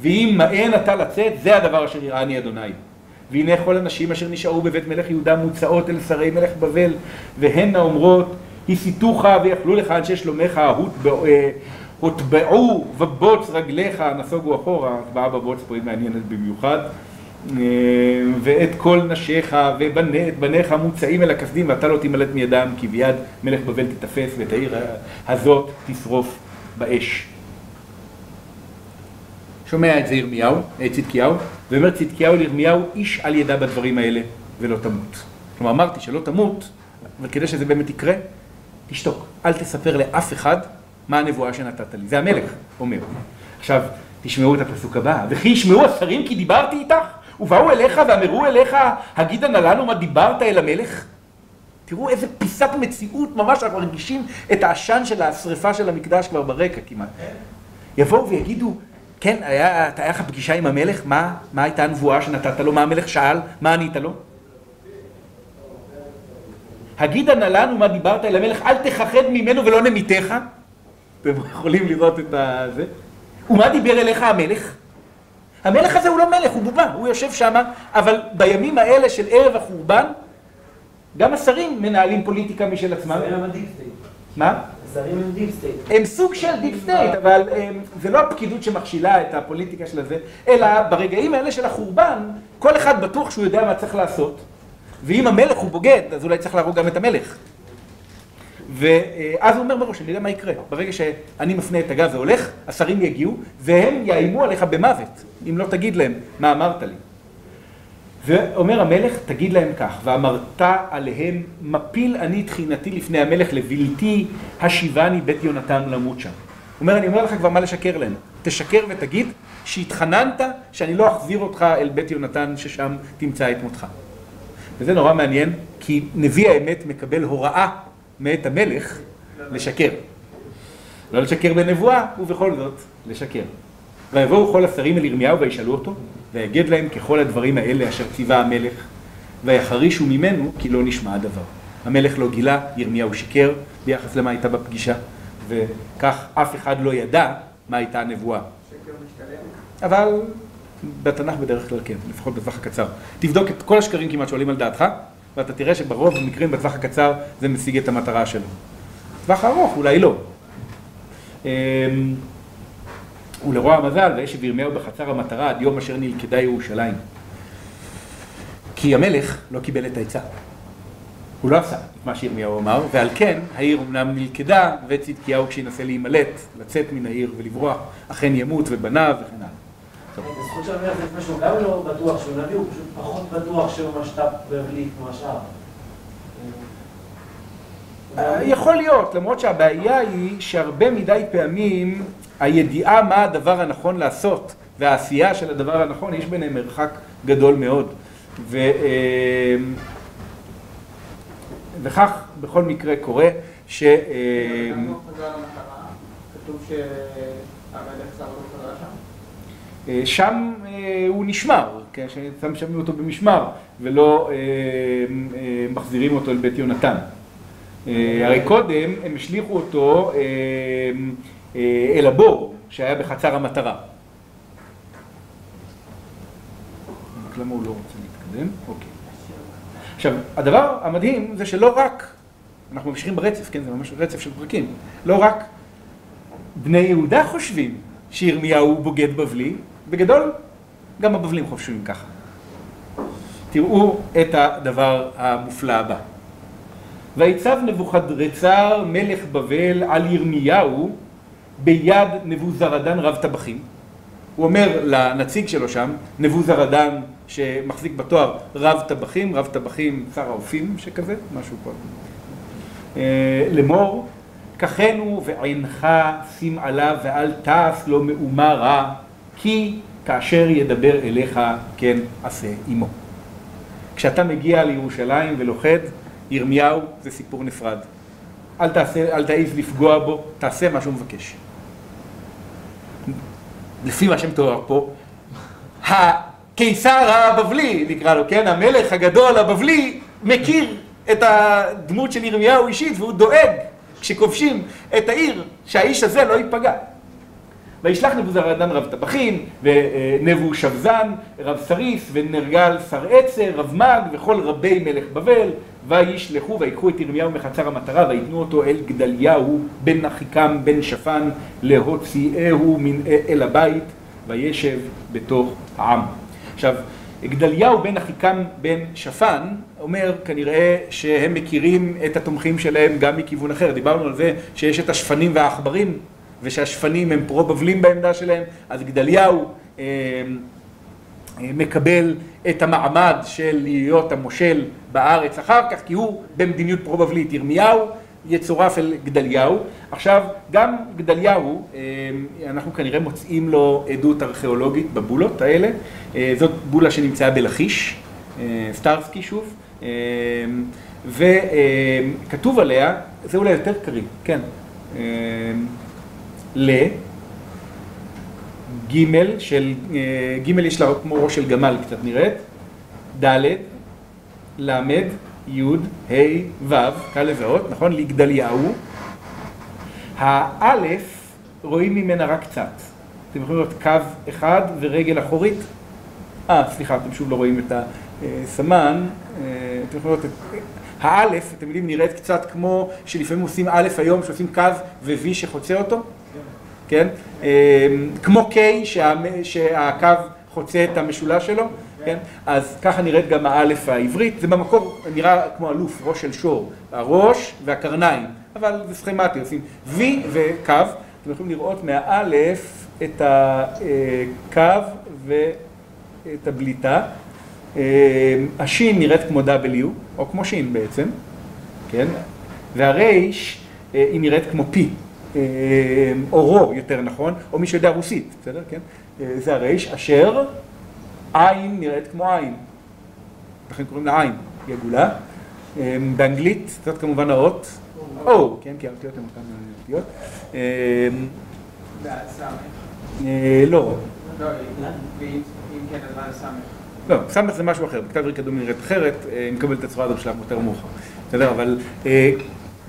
ואם מאן אתה לצאת, זה הדבר אשר יראני אדוני. והנה כל הנשים אשר נשארו בבית מלך יהודה מוצאות אל שרי מלך בבל, והן האומרות, הסיתוך ויכלו לך אנשי שלומך, הוטבעו בבוץ רגליך, נסוגו אחורה, הטבעה בבוץ פה היא מעניינת במיוחד. ואת כל נשיך ואת בניך מוצאים אל הכסדים ואתה לא תימלט מידם כי ביד מלך בבל תתפס ואת העיר הזאת תשרוף באש. שומע את זה ירמיהו, צדקיהו, ואומר צדקיהו לירמיהו איש אל ידע בדברים האלה ולא תמות. כלומר אמרתי שלא תמות, אבל כדי שזה באמת יקרה, תשתוק, אל תספר לאף אחד מה הנבואה שנתת לי. זה המלך אומר. עכשיו, תשמעו את הפסוק הבא, וכי ישמעו השרים כי דיברתי איתך? ובאו אליך ואמרו אליך, הגידה נא לנו מה דיברת אל המלך? תראו איזה פיסת מציאות, ממש אנחנו מרגישים את העשן של השריפה של המקדש כבר ברקע כמעט. יבואו ויגידו, כן, היה, לך פגישה עם המלך, מה, מה הייתה הנבואה שנתת לו? מה המלך שאל? מה ענית לו? הגידה נא לנו מה דיברת אל המלך, אל תכחד ממנו ולא נמיתך. אתם יכולים לראות את זה. ומה דיבר אליך המלך? המלך הזה הוא לא מלך, הוא בובה, הוא יושב שם, אבל בימים האלה של ערב החורבן, גם השרים מנהלים פוליטיקה משל עצמם. מה? השרים הם deep state. הם סוג של deep state, אבל הם, זה לא הפקידות שמכשילה את הפוליטיקה של הזה, אלא ברגעים האלה של החורבן, כל אחד בטוח שהוא יודע מה צריך לעשות, ואם המלך הוא בוגד, אז אולי צריך להרוג גם את המלך. ואז הוא אומר מראש, אני יודע מה יקרה. ברגע שאני מפנה את הגב והולך, השרים יגיעו, והם יאיימו עליך במוות, אם לא תגיד להם מה אמרת לי. ואומר המלך, תגיד להם כך, ואמרת עליהם, מפיל אני תחינתי לפני המלך לבלתי השיבני בית יונתן למות שם. הוא אומר, אני אומר לך כבר מה לשקר להם. תשקר ותגיד שהתחננת שאני לא אחזיר אותך אל בית יונתן ששם תמצא את מותך. וזה נורא מעניין, כי נביא האמת מקבל הוראה מאת המלך לשקר. לא לשקר בנבואה, ובכל זאת, לשקר. ויבואו כל השרים אל ירמיהו וישאלו אותו, ויגד להם ככל הדברים האלה אשר ציווה המלך, ויחרישו ממנו כי לא נשמע הדבר. המלך לא גילה, ירמיהו שיקר ביחס למה הייתה בפגישה, וכך אף אחד לא ידע מה הייתה הנבואה. אבל בתנ"ך בדרך כלל כן, לפחות בטווח הקצר. תבדוק את כל השקרים כמעט שעולים על דעתך, ואתה תראה שברוב המקרים בטווח הקצר זה משיג את המטרה שלו. טווח הארוך אולי לא. ולרוע המזל, וישב ירמיהו בחצר המטרה עד יום אשר נלכדה ירושלים. כי המלך לא קיבל את העצה. הוא לא עשה את מה שירמיהו אמר, ועל כן העיר אמנם נלכדה, וצדקיהו כשינסה להימלט, לצאת מן העיר ולברוח, אכן ימות ובניו וכן הלאה. בזכות של המלך לפני שהוא גם לא בטוח שהוא נביא, הוא פשוט פחות בטוח שהוא משת"פ בבלי כמו השאר. אה, יכול להיות, למרות שהבעיה היא שהרבה מדי פעמים הידיעה מה הדבר הנכון לעשות והעשייה של הדבר הנכון, יש ביניהם מרחק גדול מאוד. ו, אה, וכך בכל מקרה קורה ש... אה, שם. אה, הוא נשמר, כן, שם שמים אותו במשמר ולא מחזירים אותו אל בית יונתן. הרי קודם הם השליכו אותו אל הבור שהיה בחצר המטרה. למה הוא לא רוצה להתקדם? אוקיי. עכשיו, הדבר המדהים זה שלא רק, אנחנו ממשיכים ברצף, כן, זה ממש רצף של פרקים, לא רק בני יהודה חושבים שירמיהו הוא בוגד בבלי, בגדול גם הבבלים חושבים ככה. תראו את הדבר המופלא הבא. ויצב נבוכדרצר מלך בבל על ירמיהו ביד נבוזרדן רב טבחים. הוא אומר לנציג שלו שם, נבוזרדן שמחזיק בתואר רב טבחים, רב טבחים שר האופים שכזה, משהו פה. אה, לאמור, ככנו ועינך שים עליו ואל תעש לו מאומה רע, כי כאשר ידבר אליך כן עשה עמו. כשאתה מגיע לירושלים ולוכד, ירמיהו זה סיפור נפרד. אל תעשה, לפגוע בו, תעשה מה שהוא מבקש. לפי מה שמתואר פה, הקיסר הבבלי, נקרא לו, כן, המלך הגדול הבבלי, מכיר את הדמות של ירמיהו אישית והוא דואג כשכובשים את העיר שהאיש הזה לא ייפגע. וישלח נבוזרדן רב טבחין, ונבו שבזן, רב סריס, ונרגל שר עצר, רב מג, וכל רבי מלך בבל, וישלחו ויקחו את ירמיהו מחצר המטרה, ויתנו אותו אל גדליהו בן אחיקם בן שפן, להוציאהו מן אל הבית, וישב בתוך העם. עכשיו, גדליהו בן אחיקם בן שפן אומר כנראה שהם מכירים את התומכים שלהם גם מכיוון אחר. דיברנו על זה שיש את השפנים והעכברים ושהשפנים הם פרו-בבלים בעמדה שלהם, אז גדליהו אה, אה, מקבל את המעמד של להיות המושל בארץ אחר כך, כי הוא במדיניות פרו-בבלית. ירמיהו יצורף אל גדליהו. עכשיו, גם גדליהו, אה, אנחנו כנראה מוצאים לו עדות ארכיאולוגית בבולות האלה. זאת בולה שנמצאה בלכיש, סטרסקי שוב, וכתוב עליה, זה אולי יותר קריא, כן. ל, ג' של, ג' יש לה כמו ראש של גמל קצת נראית, ד', ל', י', ה', ו', כאלה ועוד, נכון? לגדליהו. האלף, רואים ממנה רק קצת. אתם יכולים לראות קו אחד ורגל אחורית. אה, סליחה, אתם שוב לא רואים את הסמן. אה, אתם יכולים לראות את... האלף, אתם יודעים, נראית קצת כמו שלפעמים עושים א' היום, שעושים קו ו-V שחוצה אותו. כן? אמ, כמו K שהקו חוצה את המשולש שלו, כן? אז ככה נראית גם האלף העברית, זה במקור נראה כמו אלוף, ראש של שור, הראש והקרניים, אבל זה סכמטי, עושים V וקו, אתם יכולים לראות מהאלף את הקו ואת הבליטה, אמ, השין נראית כמו W, או כמו שין בעצם, כן? והרייש אה, היא נראית כמו P. אורו יותר נכון, או מי שיודע רוסית, בסדר? כן? זה הרייש, אשר עין נראית כמו עין. לכן קוראים לה עין, היא עגולה. באנגלית, זאת כמובן האות, או, כן, כי האותיות הן אותן... אותיות. אה. אה, לא, לא, כן, סמך? לא, סמך זה משהו אחר, בכתב עברי קדום נראית אחרת, אה, היא מקבלת את הצורה הזו בשלב יותר מאוחר. בסדר, אבל אה,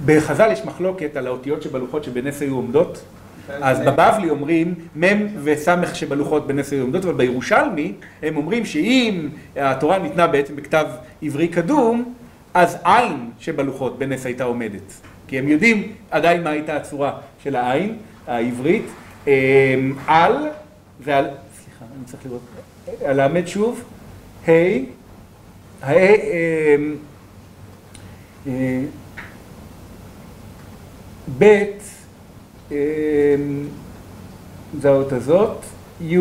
בחז"ל יש מחלוקת על האותיות שבלוחות שבנס היו עומדות. אז בבבלי אומרים מ' וס' שבלוחות בנס היו עומדות, אבל בירושלמי הם אומרים שאם התורה ניתנה בעצם בכתב עברי קדום, אז עין שבלוחות בנס הייתה עומדת. כי הם יודעים עדיין מה הייתה הצורה של העין העברית. אה, על, זה על, סליחה, אני צריך לראות, על האמת שוב, ה', ה', אה, אה, ב', אה, זה האות הזאת, י',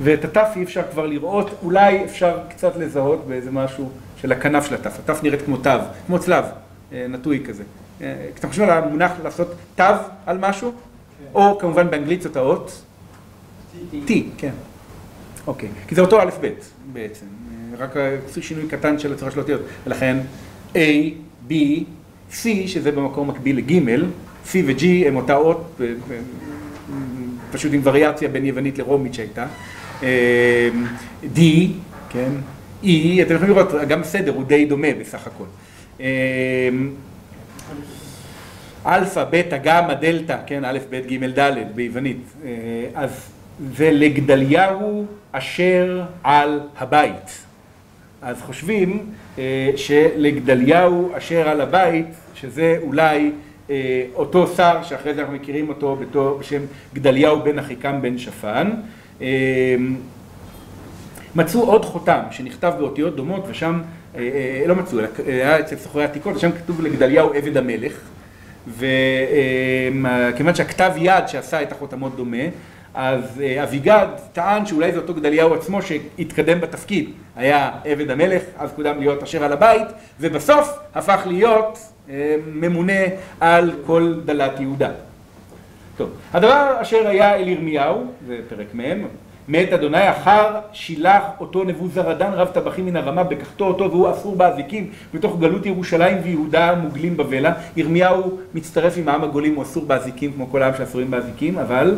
ואת הת' אי אפשר כבר לראות, אולי אפשר קצת לזהות באיזה משהו של הכנף של הת', הת' נראית כמו תו, כמו צלב, אה, נטוי כזה. אה, כשאתם חושבים על המונח לעשות תו על משהו, או כמובן באנגלית זאת האות T, כן. אוקיי, כי זה אותו א' ב' בעצם, אה, רק שינוי קטן של הצורה של האותיות, ולכן A, B, C, שזה במקום מקביל לג', C ו-G הם אותה אות, פשוט עם וריאציה בין יוונית לרומית שהייתה, אה, D, כן, E, אתם יכולים לראות, גם הסדר הוא די דומה בסך הכל. אה, אלפא, בטא, גמא, דלתא, כן, א', ב', ג', ד' ביוונית. אה, אז זה לגדליהו אשר על הבית. אז חושבים אה, שלגדליהו אשר על הבית, שזה אולי אה, אותו שר שאחרי זה אנחנו מכירים אותו בתור, בשם גדליהו בן אחיקם בן שפן. אה, מצאו עוד חותם שנכתב באותיות דומות ושם, אה, אה, לא מצאו, אלא היה אצל סוחרי עתיקות, ושם כתוב לגדליהו עבד המלך. וכיוון שהכתב יד שעשה את החותמות דומה, אז אה, אביגד טען שאולי זה אותו גדליהו עצמו שהתקדם בתפקיד, היה עבד המלך, אז קודם להיות אשר על הבית, ובסוף הפך להיות אה, ממונה על כל דלת יהודה. טוב, הדבר אשר היה אל ירמיהו, זה פרק מ', מאת אדוני אחר שילח אותו נבוזרדן רב טבחים מן הרמה בקחתו אותו והוא אסור באזיקים בתוך גלות ירושלים ויהודה מוגלים בבלה. ירמיהו מצטרף עם העם הגולים, הוא אסור באזיקים כמו כל העם שאסורים באזיקים, אבל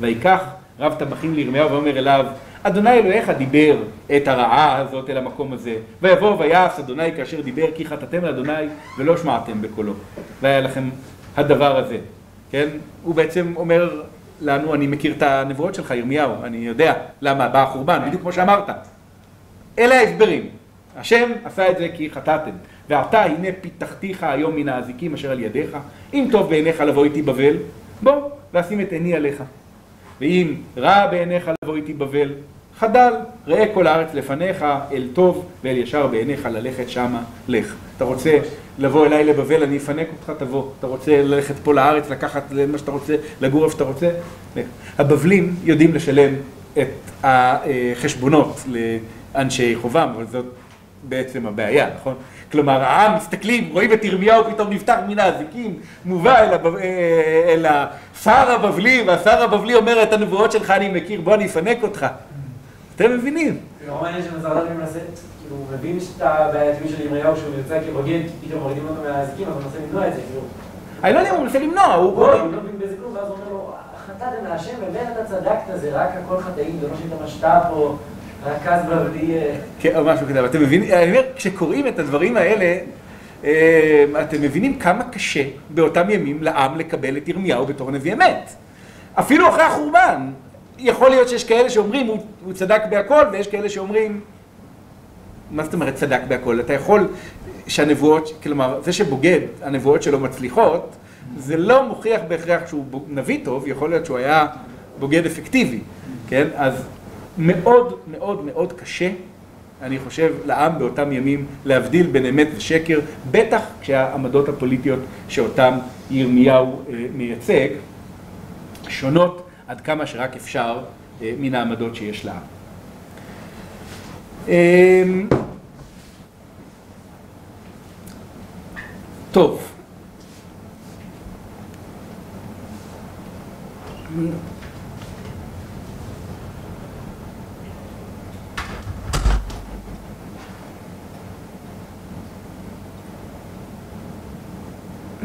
ויקח רב טבחים לירמיהו ואומר אליו אדוני אלוהיך דיבר את הרעה הזאת אל המקום הזה ויבוא ויעש אדוני כאשר דיבר כי חטאתם לאדוני ולא שמעתם בקולו. והיה לכם הדבר הזה כן? הוא בעצם אומר לנו אני מכיר את הנבואות שלך ירמיהו אני יודע למה בא החורבן בדיוק כמו שאמרת. אלה ההסברים. השם עשה את זה כי חטאתם ועתה הנה פיתחתיך היום מן האזיקים אשר על ידיך. אם טוב בעיניך לבוא איתי בבל בוא ואשים את עיני עליך ואם רע בעיניך לבוא איתי בבל, חדל, ראה כל הארץ לפניך, אל טוב ואל ישר בעיניך ללכת שמה, לך. אתה רוצה לבוא אליי לבבל, אני אפנק אותך, תבוא. אתה רוצה ללכת פה לארץ, לקחת מה שאתה רוצה, לגור איפה שאתה רוצה, לך. הבבלים יודעים לשלם את החשבונות לאנשי חובם, אבל זאת בעצם הבעיה, נכון? כלומר, העם מסתכלים, רואים את ירמיהו פתאום נפתח מן האזיקים, מובא אל, הבב... אל השר הבבלי, והשר הבבלי אומר את הנבואות שלך אני מכיר, בוא אני אפנק אותך. אתם מבינים? נורא מעניין שמזרדן מנסה, כאילו, הוא מבין את הבעייתיות של ירמיהו שהוא יוצא כבוגד, פתאום מורידים אותו מהאזיקים, אז הוא מנסה למנוע את זה, כאילו. אני לא יודע אם הוא מנסה למנוע, הוא... הוא לא מבין בזה כלום, ואז הוא אומר לו, חטאתם להשם, באמת אתה צדקת, זה רק הכל חטאים, זה לא שהיית משת"פ או רכז בבלי... כן, או משהו כזה, אבל אתם מבינים, אני אומר, כשקוראים את הדברים האלה, אה, אתם מבינים כמה קשה באותם ימים לעם לקבל את ירמיהו בתור נביא אמת. אפילו אחרי החורבן, יכול להיות שיש כאלה שאומרים, הוא, הוא צדק בהכל, ויש כאלה שאומרים, מה זאת אומרת צדק בהכל? אתה יכול שהנבואות, כלומר, זה שבוגד, הנבואות שלו מצליחות, זה לא מוכיח בהכרח שהוא נביא טוב, יכול להיות שהוא היה בוגד אפקטיבי, כן? אז מאוד מאוד מאוד קשה, אני חושב, לעם באותם ימים להבדיל בין אמת ושקר, בטח כשהעמדות הפוליטיות שאותם ירמיהו מייצג, שונות עד כמה שרק אפשר מן העמדות שיש לעם. טוב.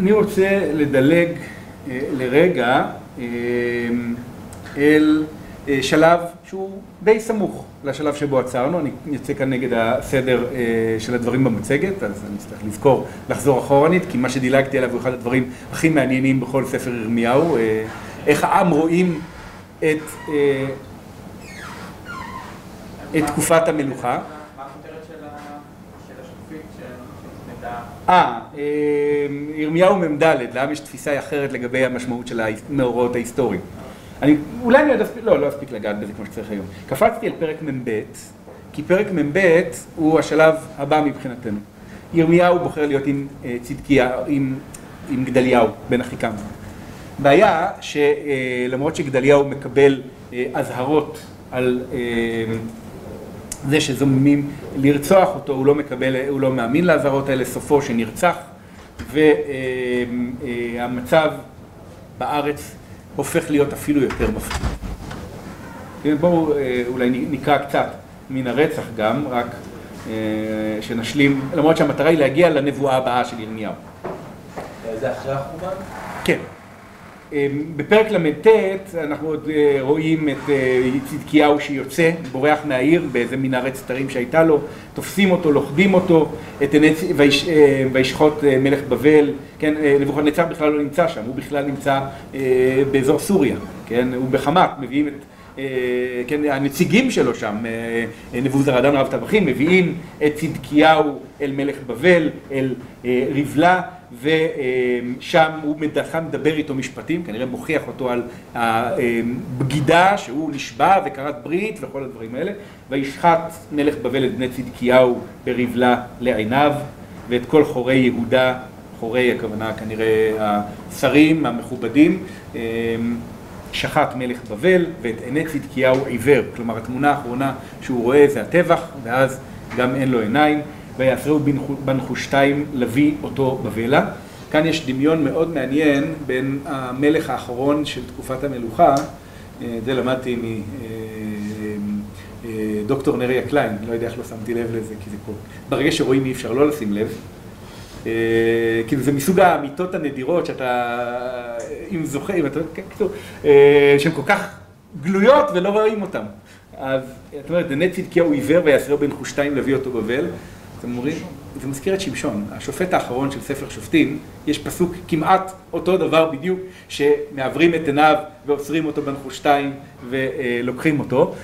אני רוצה לדלג אה, לרגע אה, אל אה, שלב שהוא די סמוך לשלב שבו עצרנו, אני יוצא כאן נגד הסדר של הדברים במצגת, אז אני צריך לזכור לחזור אחורנית, כי מה שדילגתי עליו הוא אחד הדברים הכי מעניינים בכל ספר ירמיהו, איך העם רואים את, את תקופת המלוכה. אה, ירמיהו מ"ד, לעם יש תפיסה אחרת לגבי המשמעות של המאורעות ההיסטוריים. אני, אולי אני עוד אספיק, לא, לא אספיק לגעת בזה כמו שצריך היום. קפצתי על פרק מ"ב, כי פרק מ"ב הוא השלב הבא מבחינתנו. ירמיהו בוחר להיות עם צדקיה, עם, עם גדליהו, בן אחיקם. בעיה שלמרות שגדליהו מקבל אזהרות על זה שזוממים לרצוח אותו, הוא לא מקבל, הוא לא מאמין לאזהרות האלה, סופו שנרצח, והמצב בארץ הופך להיות אפילו יותר מפחיד. בואו אה, אולי נקרא קצת מן הרצח גם, רק אה, שנשלים, למרות שהמטרה היא להגיע לנבואה הבאה של ירמיהו. זה אחרי החורבן? כן. אמ, בפרק ל"ט אנחנו עוד אה, רואים את אה, צדקיהו שיוצא, בורח מהעיר באיזה מנהרת סתרים שהייתה לו, תופסים אותו, לוכדים אותו, את עיני, ויש, אה, וישחוט מלך בבל, כן, נבוכדנצר בכלל לא נמצא שם, הוא בכלל נמצא באזור סוריה, כן, הוא בחמת, מביאים את כן, הנציגים שלו שם, נבוזרדן רב טבחים, מביאים את צדקיהו אל מלך בבל, אל ריבלה, ושם הוא מדבר איתו משפטים, כנראה מוכיח אותו על הבגידה שהוא נשבע וכרת ברית וכל הדברים האלה, וישחט מלך בבל את בני צדקיהו בריבלה לעיניו, ואת כל חורי יהודה, חורי הכוונה כנראה השרים המכובדים, שחט מלך בבל ואת עיני צדקיהו עיוור, כלומר התמונה האחרונה שהוא רואה זה הטבח ואז גם אין לו עיניים ויעשרו בנחושתיים לביא אותו בבלה. כאן יש דמיון מאוד מעניין בין המלך האחרון של תקופת המלוכה, אה, זה למדתי מדוקטור אה, אה, נריה קליין, לא יודע איך לא שמתי לב לזה, כי זה פה, ברגע שרואים אי אפשר לא לשים לב. כאילו זה מסוג האמיתות הנדירות שאתה, אם זוכר, אם אתה, כאילו, שהן כל כך גלויות ולא רואים אותן. אז את אומרת, דנה צדקיהו עיוור ויעשרו בנחושתיים להביא אותו בבל. אתם אומרים, זה מזכיר את שמשון, השופט האחרון של ספר שופטים, יש פסוק כמעט אותו דבר בדיוק, שמעוורים את עיניו ועוצרים אותו בנחושתיים ולוקחים אותו.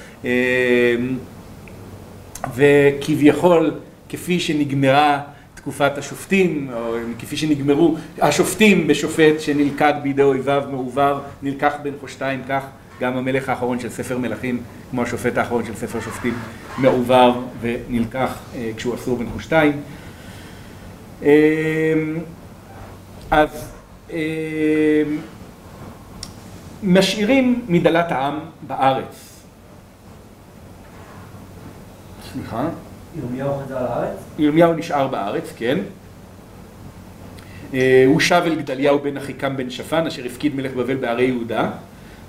וכביכול, כפי שנגמרה תקופת השופטים, או כפי שנגמרו השופטים בשופט שנלכד בידי אויביו מעובר, נלקח בנחושתיים כך גם המלך האחרון של ספר מלכים, כמו השופט האחרון של ספר שופטים, מעובר ונלקח אה, כשהוא אסור בנחושתיים. אה, אז אה, משאירים מדלת העם בארץ. סליחה? ירמיהו חזר לארץ? ירמיהו נשאר בארץ, כן. הוא שב אל גדליהו בן אחיקם בן שפן, אשר הפקיד מלך בבל בערי יהודה.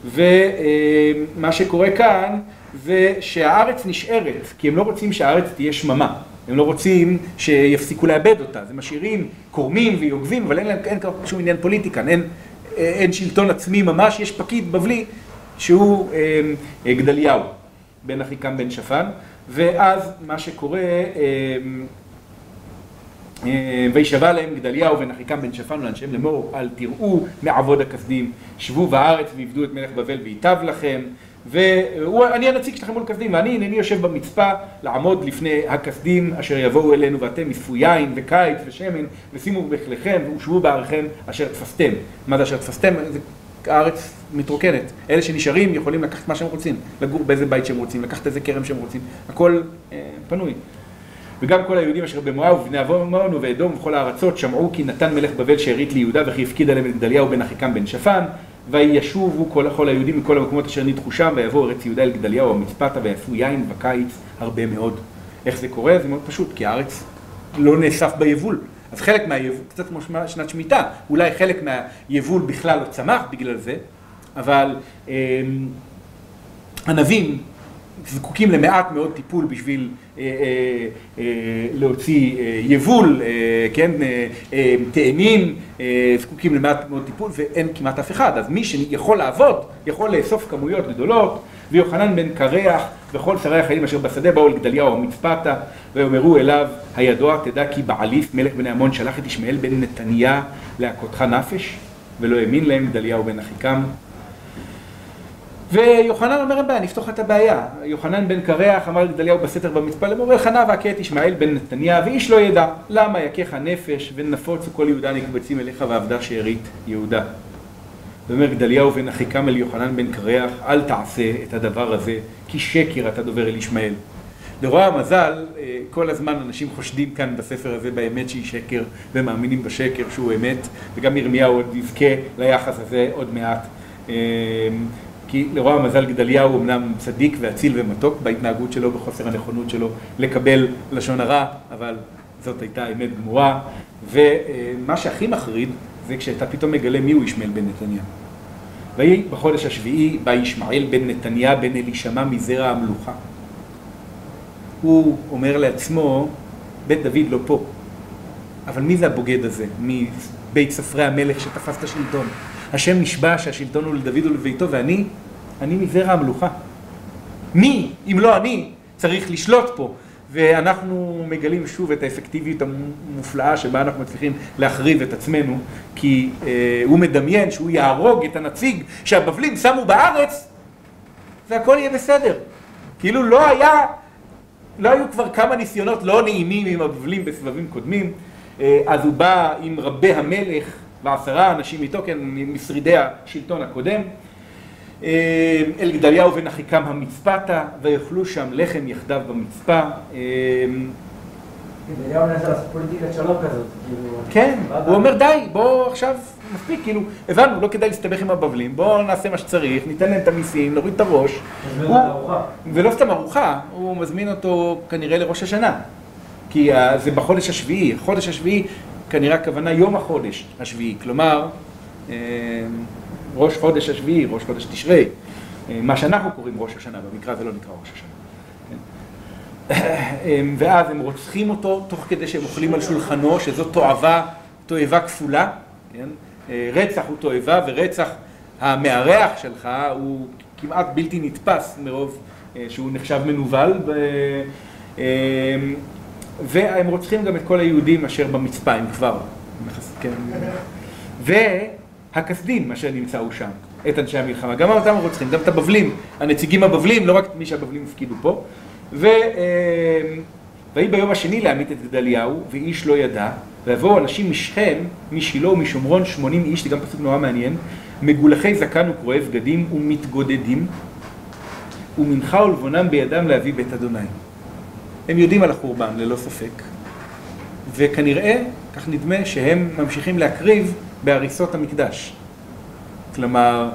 ומה שקורה כאן זה שהארץ נשארת, כי הם לא רוצים שהארץ תהיה שממה, הם לא רוצים שיפסיקו לאבד אותה, זה משאירים קורמים ויוגבים, אבל אין להם, אין שום עניין פוליטי כאן, אין, אין שלטון עצמי ממש, יש פקיד בבלי שהוא אה, גדליהו, בן אחיקם בן שפן, ואז מה שקורה אה, וישבע להם גדליהו בן אחיקם בן שפן ולאנשיהם לאמור אל תראו מעבוד הכסדים שבו בארץ ועבדו את מלך בבל וייטב לכם ואני הנציג שלכם מול כסדים ואני הנני יושב במצפה לעמוד לפני הכסדים אשר יבואו אלינו ואתם יפו יין וקיץ ושמן ושימו בכליכם ושבו בעריכם אשר תפסתם. מה זה אשר תפסתם? זה הארץ מתרוקנת. אלה שנשארים יכולים לקחת מה שהם רוצים. לגור באיזה בית שהם רוצים לקחת איזה כרם שהם רוצים. הכל אה, פנוי. וגם כל היהודים אשר במואב ובני עמון ובאדום ובכל הארצות שמעו כי נתן מלך בבל שארית ליהודה וכי הפקיד עליהם את גדליהו בן אחיקם בן שפן וישובו כל, כל היהודים מכל המקומות אשר נדחו שם ויבואו ארץ יהודה אל גדליהו המצפתה ויעשו יין בקיץ הרבה מאוד. איך זה קורה? זה מאוד פשוט כי הארץ לא נאסף ביבול אז חלק מהיבול, קצת כמו שנת שמיטה, אולי חלק מהיבול בכלל לא צמח בגלל זה אבל אה, ענבים זקוקים למעט מאוד טיפול בשביל אה, אה, אה, להוציא יבול, כן, תאנים, זקוקים למעט מאוד טיפול ואין כמעט אף אחד, אז מי שיכול לעבוד, יכול לאסוף כמויות גדולות, ויוחנן בן קרח וכל שרי החיים אשר בשדה באו אל גדליהו המצפתה ויאמרו אליו הידוע תדע כי בעליף מלך בני עמון שלח את ישמעאל בן נתניה להכותך נפש ולא האמין להם גדליהו בן אחיקם ויוחנן אומר אין בעיה, נפתור את הבעיה. יוחנן בן קרח אמר לגדליהו בסתר במצפה לאמור אלחנה והכה את ישמעאל בן נתניה ואיש לא ידע למה יכך נפש ונפוצו כל יהודה נקבצים אליך ועבדה שארית יהודה. ואומר גדליהו בן אחיקם אל יוחנן בן קרח אל תעשה את הדבר הזה כי שקר אתה דובר אל ישמעאל. לרוע המזל כל הזמן אנשים חושדים כאן בספר הזה באמת שהיא שקר ומאמינים בשקר שהוא אמת וגם ירמיהו עוד יזכה ליחס הזה עוד מעט כי לרוע המזל גדליהו אמנם צדיק ואציל ומתוק בהתנהגות שלו, בחוסר הנכונות שלו לקבל לשון הרע, אבל זאת הייתה אמת גמורה. ומה שהכי מחריד זה כשאתה פתאום מגלה מיהו ישמעאל בן נתניה. ויהי בחודש השביעי בא ישמעאל בן נתניה בן אלישמע מזרע המלוכה. הוא אומר לעצמו, בית דוד לא פה, אבל מי זה הבוגד הזה מבית ספרי המלך שתפס את השלטון? השם נשבע שהשלטון הוא לדוד ולביתו, ואני, אני מזרע המלוכה. מי, אם לא אני, צריך לשלוט פה? ואנחנו מגלים שוב את האפקטיביות המופלאה שבה אנחנו מצליחים להחריב את עצמנו, כי אה, הוא מדמיין שהוא יהרוג את הנציג שהבבלים שמו בארץ, והכל יהיה בסדר. כאילו לא היה, לא היו כבר כמה ניסיונות לא נעימים עם הבבלים בסבבים קודמים, אה, אז הוא בא עם רבי המלך, ועשרה אנשים איתו, כן, משרידי השלטון הקודם. אל גדליהו בן אחיקם המצפתה, ויאכלו שם לחם יחדיו במצפה. גדליהו מנסה לעשות פוליטיקת שלום כזאת. כן, הוא אומר די, בוא עכשיו, מספיק, כאילו, הבנו, לא כדאי להסתבך עם הבבלים, בוא נעשה מה שצריך, ניתן להם את המיסים, נוריד את הראש. ולא סתם ארוחה, הוא מזמין אותו כנראה לראש השנה. כי זה בחודש השביעי, החודש השביעי כנראה הכוונה יום החודש השביעי, כלומר ראש חודש השביעי, ראש חודש תשרי, מה שאנחנו קוראים ראש השנה, במקרא זה לא נקרא ראש השנה. ואז הם רוצחים אותו תוך כדי שהם אוכלים על שולחנו, שזו תועבה, תועבה כפולה, כן? רצח הוא תועבה ורצח המארח שלך הוא כמעט בלתי נתפס מרוב שהוא נחשב מנוול. והם רוצחים גם את כל היהודים אשר במצפה, הם כבר, כן, והכסדים אשר נמצאו שם, את אנשי המלחמה, גם אותם רוצחים, גם את הבבלים, הנציגים הבבלים, לא רק מי שהבבלים הפקידו פה, ויהי ביום השני להמית את גדליהו, ואיש לא ידע, ויבואו אנשים משכם, משילה ומשומרון, שמונים איש, זה גם פסוק נורא מעניין, מגולחי זקן וקרועי בגדים ומתגודדים, ומנחה ולבונם בידם להביא בית אדוני. הם יודעים על החורבן, ללא ספק, וכנראה, כך נדמה, שהם ממשיכים להקריב בהריסות המקדש. כלומר,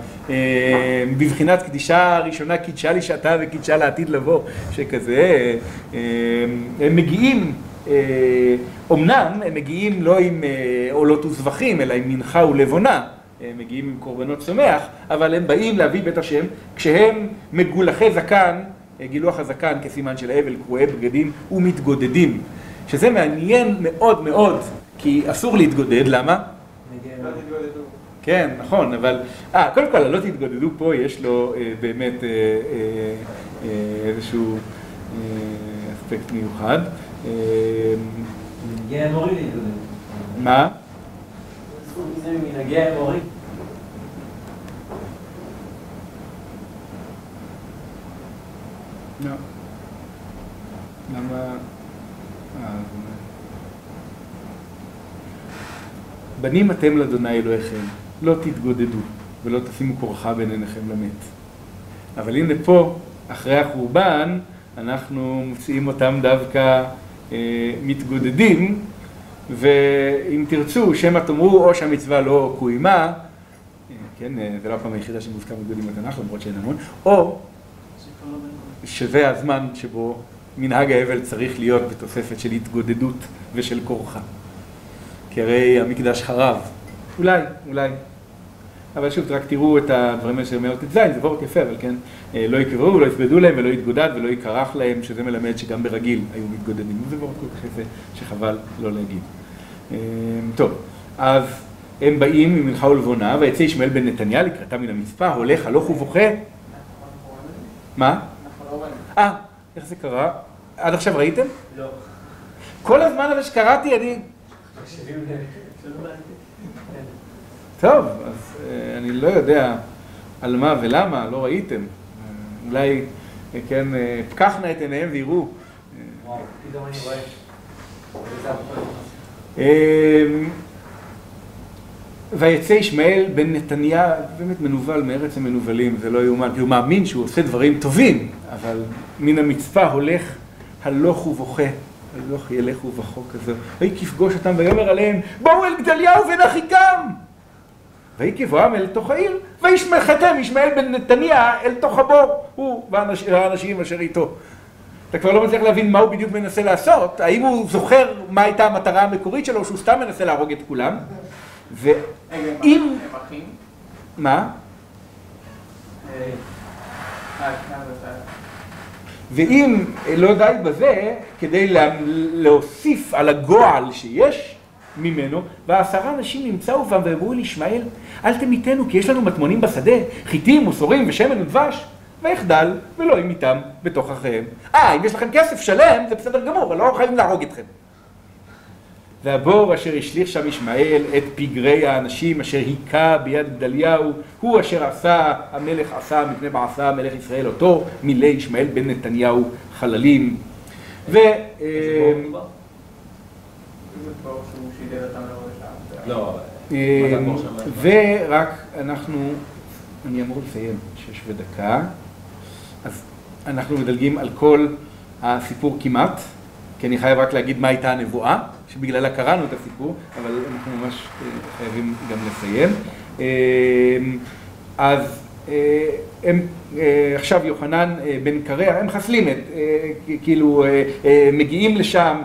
בבחינת קדישה הראשונה קידשה לי שעתה וקידשה לעתיד לבוא, שכזה, הם מגיעים, אמנם הם מגיעים לא עם עולות וזבחים, אלא עם מנחה ולבונה, הם מגיעים עם קורבנות צומח, אבל הם באים להביא בית השם כשהם מגולחי זקן גילוח הזקן כסימן של אבל, קרועי בגדים ומתגודדים. שזה מעניין מאוד מאוד, כי אסור להתגודד, למה? כן, נכון, אבל... אה, קודם כל, הלא תתגודדו פה, יש לו אה, באמת אה, אה, אה, איזשהו אה, אספקט מיוחד. אה, מנהגי המורי להתגודד. מה? זכות מזה ממנהגי המורי. למה... אה, בנים אתם לאדוני אלוהיכם, לא תתגודדו ולא תשימו כורחה בין עיניכם למת. אבל הנה פה, אחרי החורבן, אנחנו מוצאים אותם דווקא אה, מתגודדים, ואם תרצו, שמא תאמרו או שהמצווה לא קוימה, אה, כן, זה לא הפעם היחידה שמוזכר מתגודדים בתנ"ך, למרות שאין המון, או שזה הזמן שבו מנהג האבל צריך להיות בתוספת של התגודדות ושל כורחה. כי הרי המקדש חרב. אולי, אולי. אבל שוב, רק תראו את הדברים האלה של מאות ט"ז, זה וורט יפה, אבל כן, אה, לא יקברו ולא יסבדו להם ולא יתגודד ולא יקרח להם, שזה מלמד שגם ברגיל היו מתגודדים. זה וורט כל כך יפה, שחבל לא להגיד. אה, טוב, אז הם באים ממלכה ולבונה, ויצא ישמעאל בן נתניה לקראתה מן המצפה, הולך הלוך ובוכה. מה? לא. אה, איך זה קרה? עד עכשיו ראיתם? לא. כל הזמן הזה שקראתי, אני... מקשיבים ל... טוב, אז אה, אני לא יודע על מה ולמה, לא ראיתם. אולי, אה, כן, אה, פקחנה את עיניהם ויראו. וואו, פתאום אני רואה. וזה הפוך. ויצא ישמעאל בן נתניה, באמת מנוול מארץ המנוולים, זה לא יאומן, כי הוא מאמין שהוא עושה דברים טובים, אבל מן המצפה הולך הלוך ובוכה, הלוך ילך ובכה כזה, ויהי כפגוש אותם ויאמר עליהם, בואו אל גדליהו בן אחיקם! ויהי כבואם אל תוך העיר, וישמחתם ישמעאל בן נתניה אל תוך הבור, הוא והאנש- והאנשים אשר איתו. אתה כבר לא מצליח להבין מה הוא בדיוק מנסה לעשות, האם הוא זוכר מה הייתה המטרה המקורית שלו, שהוא סתם מנסה להרוג את כולם. ואם... מה? אה, אה, כאן זה- ואם לא די בזה, כדי לה- להוסיף על הגועל שיש ממנו, ועשרה אנשים נמצאו בם ואמרו אל ישמעאל, אל תמיתנו כי יש לנו מטמונים בשדה, חיטים וסורים ושמן ודבש, ויחדל ולא ימיתם בתוך אחיהם. אה, אם יש לכם כסף שלם, זה בסדר גמור, אבל לא חייבים להרוג אתכם. והבור אשר השליך שם ישמעאל את פגרי האנשים אשר היכה ביד גדליהו, הוא אשר עשה, המלך עשה מפני בעשה המלך ישראל אותו, מילא ישמעאל בן נתניהו חללים. ו... אה. לא, אה, שם? ורק אנחנו, אני אמור לסיים, שש ודקה, אז אנחנו מדלגים על כל הסיפור כמעט, כי אני חייב רק להגיד מה הייתה הנבואה, שבגללה קראנו את הסיפור, אבל אנחנו ממש אה, חייבים גם לסיים. אה, אז אה, הם, עכשיו יוחנן בן קרע, הם מחסלים את, כאילו מגיעים לשם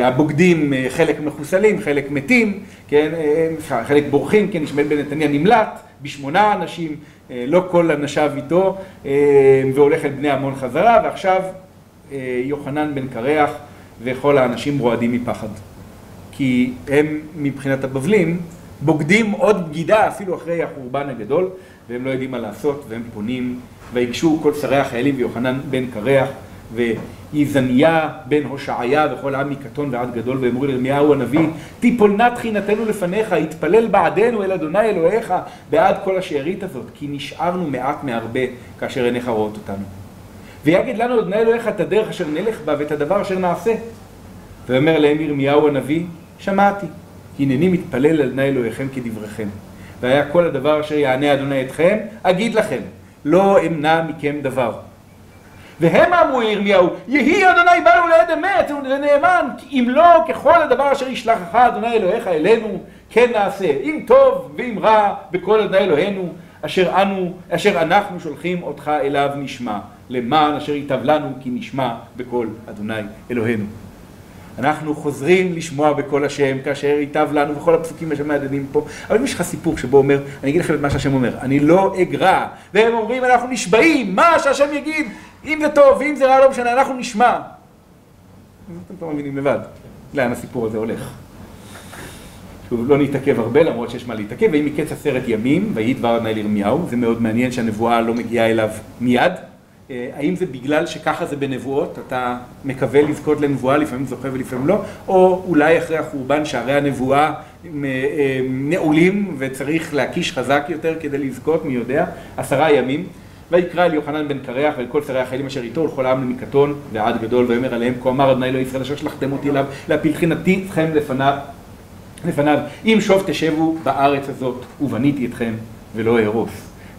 והבוגדים חלק מחוסלים, חלק מתים, כן, חלק בורחים, כן, ישמעאל בן נתניה נמלט בשמונה אנשים, לא כל אנשיו איתו, והולך אל בני עמון חזרה, ועכשיו יוחנן בן קרח וכל האנשים רועדים מפחד. כי הם מבחינת הבבלים בוגדים עוד בגידה אפילו אחרי החורבן הגדול והם לא יודעים מה לעשות והם פונים ויגשו כל שרי החיילים ויוחנן בן קרח ויזניה בן הושעיה וכל העם מקטון ועד גדול ואמרו לירמיהו הנביא תיפול נא תחינתנו לפניך התפלל בעדנו אל אדוני אלוהיך בעד כל השארית הזאת כי נשארנו מעט מהרבה כאשר עיניך רואות אותנו ויגד לנו אדוני אלוהיך את הדרך אשר נלך בה ואת הדבר אשר נעשה ואומר להם ירמיהו הנביא, שמעתי, הנני מתפלל על אדוני אלוהיכם כדבריכם. והיה כל הדבר אשר יענה אדוני אתכם, אגיד לכם, לא אמנע מכם דבר. והם אמרו ירמיהו, יהי אדוני בנו לעד אמת ונאמן, אם לא ככל הדבר אשר ישלחך אדוני אלוהיך אלינו, כן נעשה, אם טוב ואם רע, בכל אדוני אלוהינו, אשר אנו, אשר אנחנו שולחים אותך אליו נשמע, למען אשר ייטב לנו כי נשמע בקול אדוני אלוהינו. אנחנו חוזרים לשמוע בקול השם כאשר ייטב לנו וכל הפסוקים שמהדהדים פה. אבל אם יש לך סיפור שבו אומר אני אגיד לכם את מה שהשם אומר אני לא אגרע והם אומרים אנחנו נשבעים מה שהשם יגיד אם זה טוב ואם זה רע לא משנה אנחנו נשמע. אתם כבר מבינים לבד לאן הסיפור הזה הולך. שוב לא נתעכב הרבה למרות שיש מה להתעכב ואם מקץ עשרת ימים ויהי דבר אדוני לירמיהו זה מאוד מעניין שהנבואה לא מגיעה אליו מיד האם זה בגלל שככה זה בנבואות, אתה מקווה לזכות לנבואה, לפעמים זוכה ולפעמים לא, או אולי אחרי החורבן שערי הנבואה אה, אה, נעולים וצריך להקיש חזק יותר כדי לזכות, מי יודע, עשרה ימים. ויקרא אל יוחנן בן קרח ואל כל שרי החיילים אשר איתו ולכל העם למקטון ועד גדול ויאמר עליהם כה אמר אדוני אלוהי ישראל אשר שלחתם אותי אליו להפיל תחינתי אתכם לפניו לפניו אם שוב תשבו בארץ הזאת ובניתי אתכם ולא אהרוס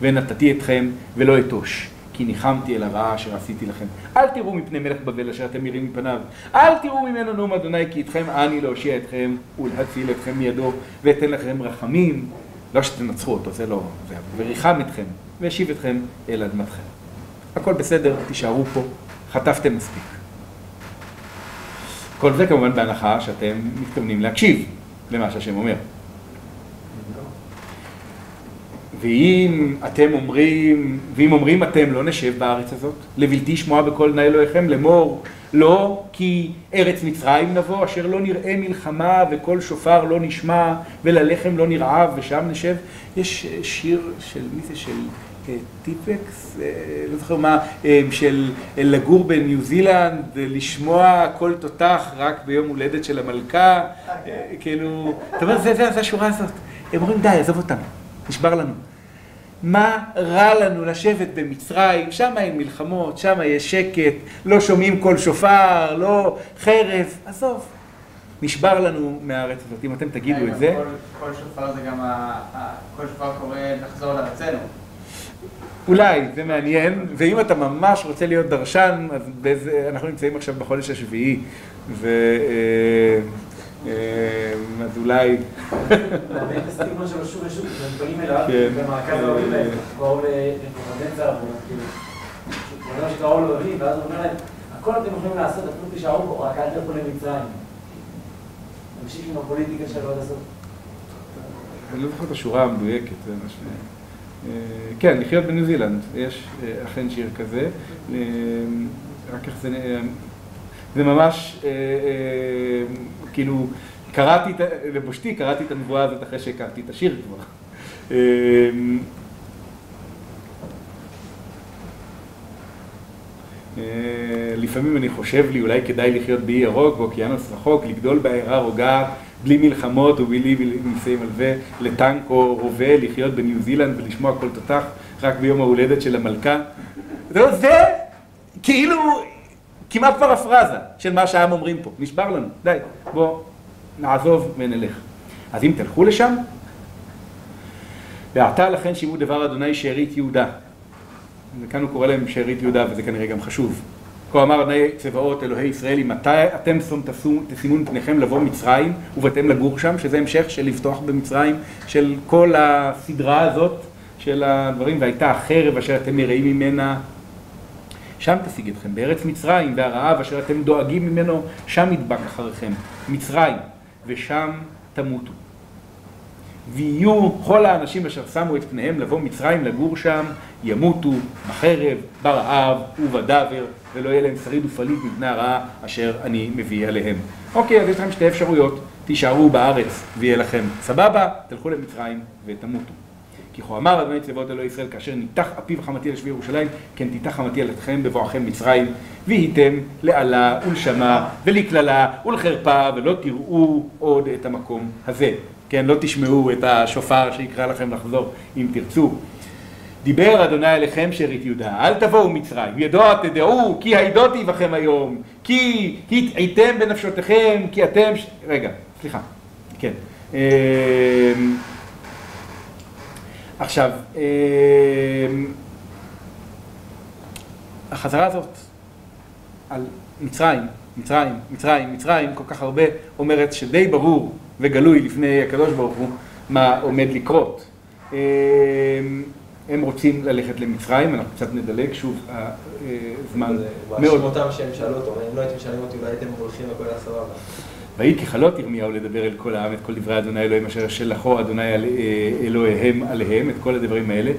ונתתי אתכם ולא אתוש כי ניחמתי אל הרעה אשר עשיתי לכם. אל תראו מפני מלך בבל אשר אתם נראים מפניו. אל תראו ממנו נאום אדוני כי איתכם אני להושיע אתכם ולהציל אתכם מידו ואתן לכם רחמים. לא שתנצחו אותו, זה לא, וריחם אתכם והשיב אתכם אל אדמתכם. הכל בסדר, תישארו פה, חטפתם מספיק. כל זה כמובן בהנחה שאתם מתכוונים להקשיב למה שהשם אומר. ואם אתם אומרים, ואם אומרים אתם לא נשב בארץ הזאת, לבלתי שמוע בקול בני אלוהיכם לאמור לא כי ארץ מצרים נבוא אשר לא נראה מלחמה וקול שופר לא נשמע וללחם לא נרעב ושם נשב. יש שיר של מי זה? של אה, טיפקס? אה, לא זוכר מה, אה, של לגור בניו זילנד, לשמוע קול תותח רק ביום הולדת של המלכה, כאילו, אתה אומר, זה השורה הזאת. הם אומרים די, עזוב אותנו, נשבר לנו. מה רע לנו לשבת במצרים, שם אין מלחמות, שם יש שקט, לא שומעים קול שופר, לא חרב, עזוב. נשבר לנו מהארץ הזאת, אם אתם תגידו את זה. קול שופר זה גם, קול שופר קורא לחזור לארצנו. אולי, זה מעניין, ואם אתה ממש רוצה להיות דרשן, אז באיזה, אנחנו נמצאים עכשיו בחודש השביעי, ו... אה, אז אולי... מאבד את הסטיגמה שלו שוב ושוב, כשהם פונים אליו, במרכז ההורים להם, קראו לנבוכדנצר, הוא אומר שקראו לו אוהבים, ואז הוא אומר להם, הכל אתם יכולים לעשות, אפילו תישארו פה, רק אל תלכו למצרים. תמשיך עם הפוליטיקה שלו עד הסוף. אני לא זוכר את השורה המדויקת, זה מה ש... אה, כן, לחיות בניו זילנד, יש אה, אכן שיר כזה, רק איך זה... זה ממש, כאילו, קראתי, לבושתי קראתי את הנבואה הזאת אחרי שהכרתי את השיר כבר. אמ, אה, לפעמים אני חושב לי, אולי כדאי לחיות באי ירוק, באוקיינוס רחוק, לגדול בעיירה רוגעת, בלי מלחמות ובלי מיסי מלווה, לטנק או רובה, לחיות בניו זילנד ולשמוע כל תותח רק ביום ההולדת של המלכה. זה כאילו כמעט פרפרזה של מה שהעם אומרים פה, נשבר לנו, די, בוא. נעזוב ונלך. אז אם תלכו לשם, ועתה לכן שימו דבר אדוני שארית יהודה. וכאן הוא קורא להם שארית יהודה, וזה כנראה גם חשוב. כה אמר אדוני צבאות אלוהי ישראל, אם מתי אתם תשימו פניכם לבוא מצרים ובאתם לגור שם, שזה המשך של לפתוח במצרים, של כל הסדרה הזאת של הדברים, והייתה החרב אשר אתם מראים ממנה, שם תשיג אתכם, בארץ מצרים, והרעב אשר אתם דואגים ממנו, שם ידבק אחריכם, מצרים. ושם תמותו. ויהיו כל האנשים אשר שמו את פניהם לבוא מצרים לגור שם, ימותו בחרב, ברעב ובדבר, ולא יהיה להם שריד ופליט מבני הרעה אשר אני מביא עליהם. אוקיי, אז יש לכם שתי אפשרויות, תישארו בארץ ויהיה לכם סבבה, תלכו למצרים ותמותו. כי כה אמר אדוני צבאות אלוהי ישראל, כאשר ניתח אפיו חמתי לשבי ירושלים, כן תיתח חמתי על אתכם בבואכם מצרים, והייתם לעלה ולשמה ולקללה ולחרפה, ולא תראו עוד את המקום הזה. כן, לא תשמעו את השופר שיקרא לכם לחזור, אם תרצו. דיבר אדוני אליכם שארית יהודה, אל תבואו מצרים, ידוע תדעו, כי העידותי בכם היום, כי התעיתם בנפשותיכם, כי אתם... ש... רגע, סליחה, כן. עכשיו, אמ, החזרה הזאת על מצרים, מצרים, מצרים, מצרים, כל כך הרבה, אומרת שדי ברור וגלוי לפני הקדוש ברוך הוא מה עומד לקרות. אמ, הם רוצים ללכת למצרים, אנחנו קצת נדלג, שוב, הזמן מאוד... מאשים אותם שהם שאלו אותו, אם לא הייתם שואלים אותי, אולי הייתם הולכים הכל היה סבבה. ויהי ככלות ירמיהו לדבר אל כל העם את כל דברי אדוני אלוהים אשר שלחו אדוני אה, אלוהיהם עליהם, את כל הדברים האלה.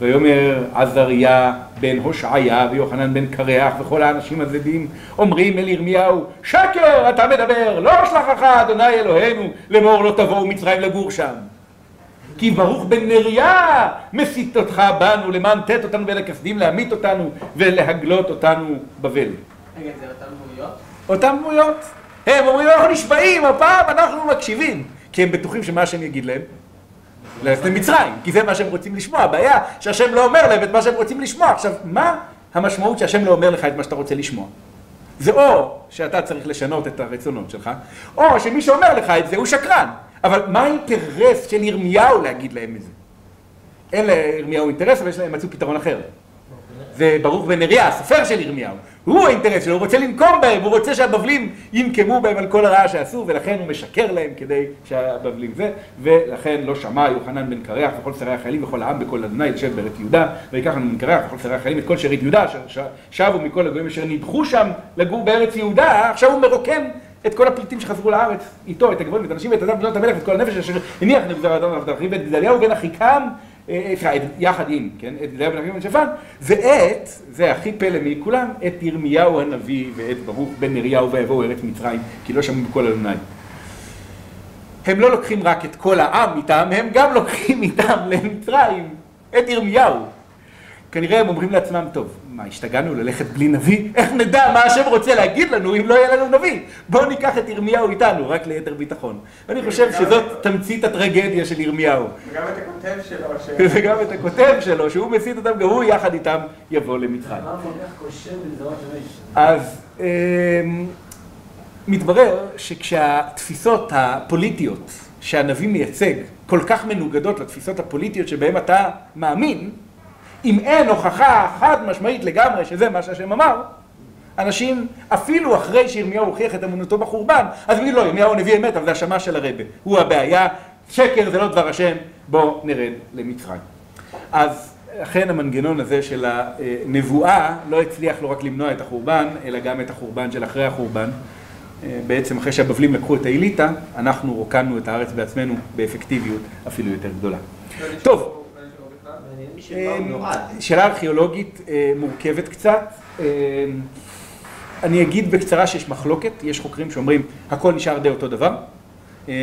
ויאמר עזריה בן הושעיה ויוחנן בן קרח וכל האנשים הזדים אומרים אל ירמיהו שקר אתה מדבר לא שלחך אדוני אלוהינו לאמור לא תבואו מצרים לגור שם כי ברוך בן נריה מסית אותך בנו למען תת אותנו בין הכסדים להמית אותנו ולהגלות אותנו בבל. רגע זה אותן דמויות? אותן דמויות הם אומרים, אנחנו נשבעים, הפעם אנחנו מקשיבים. כי הם בטוחים שמה השם יגיד להם, ללכת למצרים, כי זה מה שהם רוצים לשמוע. הבעיה שהשם לא אומר להם את מה שהם רוצים לשמוע. עכשיו, מה המשמעות שהשם לא אומר לך את מה שאתה רוצה לשמוע? זה או שאתה צריך לשנות את הרצונות שלך, או שמי שאומר לך את זה הוא שקרן. אבל מה האינטרס של ירמיהו להגיד להם את זה? אין לירמיהו אינטרס, אבל יש להם מצאו פתרון אחר. זה ברוך בן נריה, הסופר של ירמיהו. הוא האינטרס שלו, הוא רוצה לנקום בהם, הוא רוצה שהבבלים ינקמו בהם על כל הרעה שעשו, ולכן הוא משקר להם כדי שהבבלים זה, ולכן לא שמע יוחנן בן קרח וכל שרי החיילים וכל העם בקול אדוני לשבת בארץ יהודה, ויקח לנו בן קרח וכל שרי החיילים את כל שארית יהודה, אשר שבו מכל הגויים אשר נדחו שם לגור בארץ יהודה, עכשיו הוא מרוקם את כל הפליטים שחזרו לארץ, איתו, את הגבוהים, את האנשים, ואת אדם בנות המלך, ואת כל הנפש אשר הניח נגזר האדם ועבד ואת גדליהו בן אחיקם סליחה, יחד עם, כן, את ידידיה בן אביהו בן שפן, ואת, זה הכי פלא מכולם, את ירמיהו הנביא ואת ברוך בן נריהו ויבואו ארץ מצרים, כי לא שמעו בקול אדוני. הם לא לוקחים רק את כל העם איתם, הם גם לוקחים איתם למצרים את ירמיהו. כנראה הם אומרים לעצמם, טוב, מה, השתגענו ללכת בלי נביא? איך נדע מה השם רוצה להגיד לנו אם לא יהיה לנו נביא? בואו ניקח את ירמיהו איתנו, רק ליתר ביטחון. ואני חושב שזאת תמצית הטרגדיה של ירמיהו. וגם את הכותב שלו, ש... וגם את הכותב שלו, שהוא מסית אותם, גם הוא יחד איתם יבוא למצרים. אז אמ, מתברר שכשהתפיסות הפוליטיות שהנביא מייצג כל כך מנוגדות לתפיסות הפוליטיות שבהן אתה מאמין, אם אין הוכחה חד משמעית לגמרי שזה מה שהשם אמר, אנשים, אפילו אחרי שירמיהו הוכיח את אמונתו בחורבן, אז יגידו לו, ירמיהו נביא אמת, אבל זה האשמה של הרבה. הוא הבעיה, שקר זה לא דבר השם, בוא נרד למצרים. אז אכן המנגנון הזה של הנבואה לא הצליח לא רק למנוע את החורבן, אלא גם את החורבן של אחרי החורבן. בעצם אחרי שהבבלים לקחו את האליטה, אנחנו רוקנו את הארץ בעצמנו באפקטיביות אפילו יותר גדולה. טוב. שאלה ארכיאולוגית אה, מורכבת קצת. אה, אני אגיד בקצרה שיש מחלוקת, יש חוקרים שאומרים הכל נשאר די אותו דבר. אה,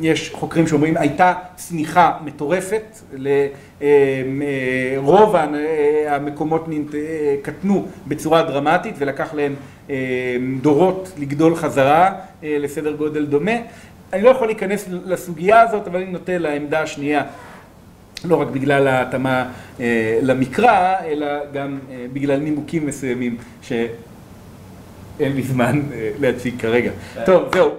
יש חוקרים שאומרים הייתה צניחה מטורפת, רוב המקומות קטנו בצורה דרמטית ולקח להם דורות לגדול חזרה לסדר גודל דומה. אני לא יכול להיכנס לסוגיה הזאת, אבל אני נוטה לעמדה השנייה לא רק בגלל ההתאמה אה, למקרא, אלא גם אה, בגלל נימוקים מסוימים שאין לי זמן אה, להציג כרגע. טוב, זהו.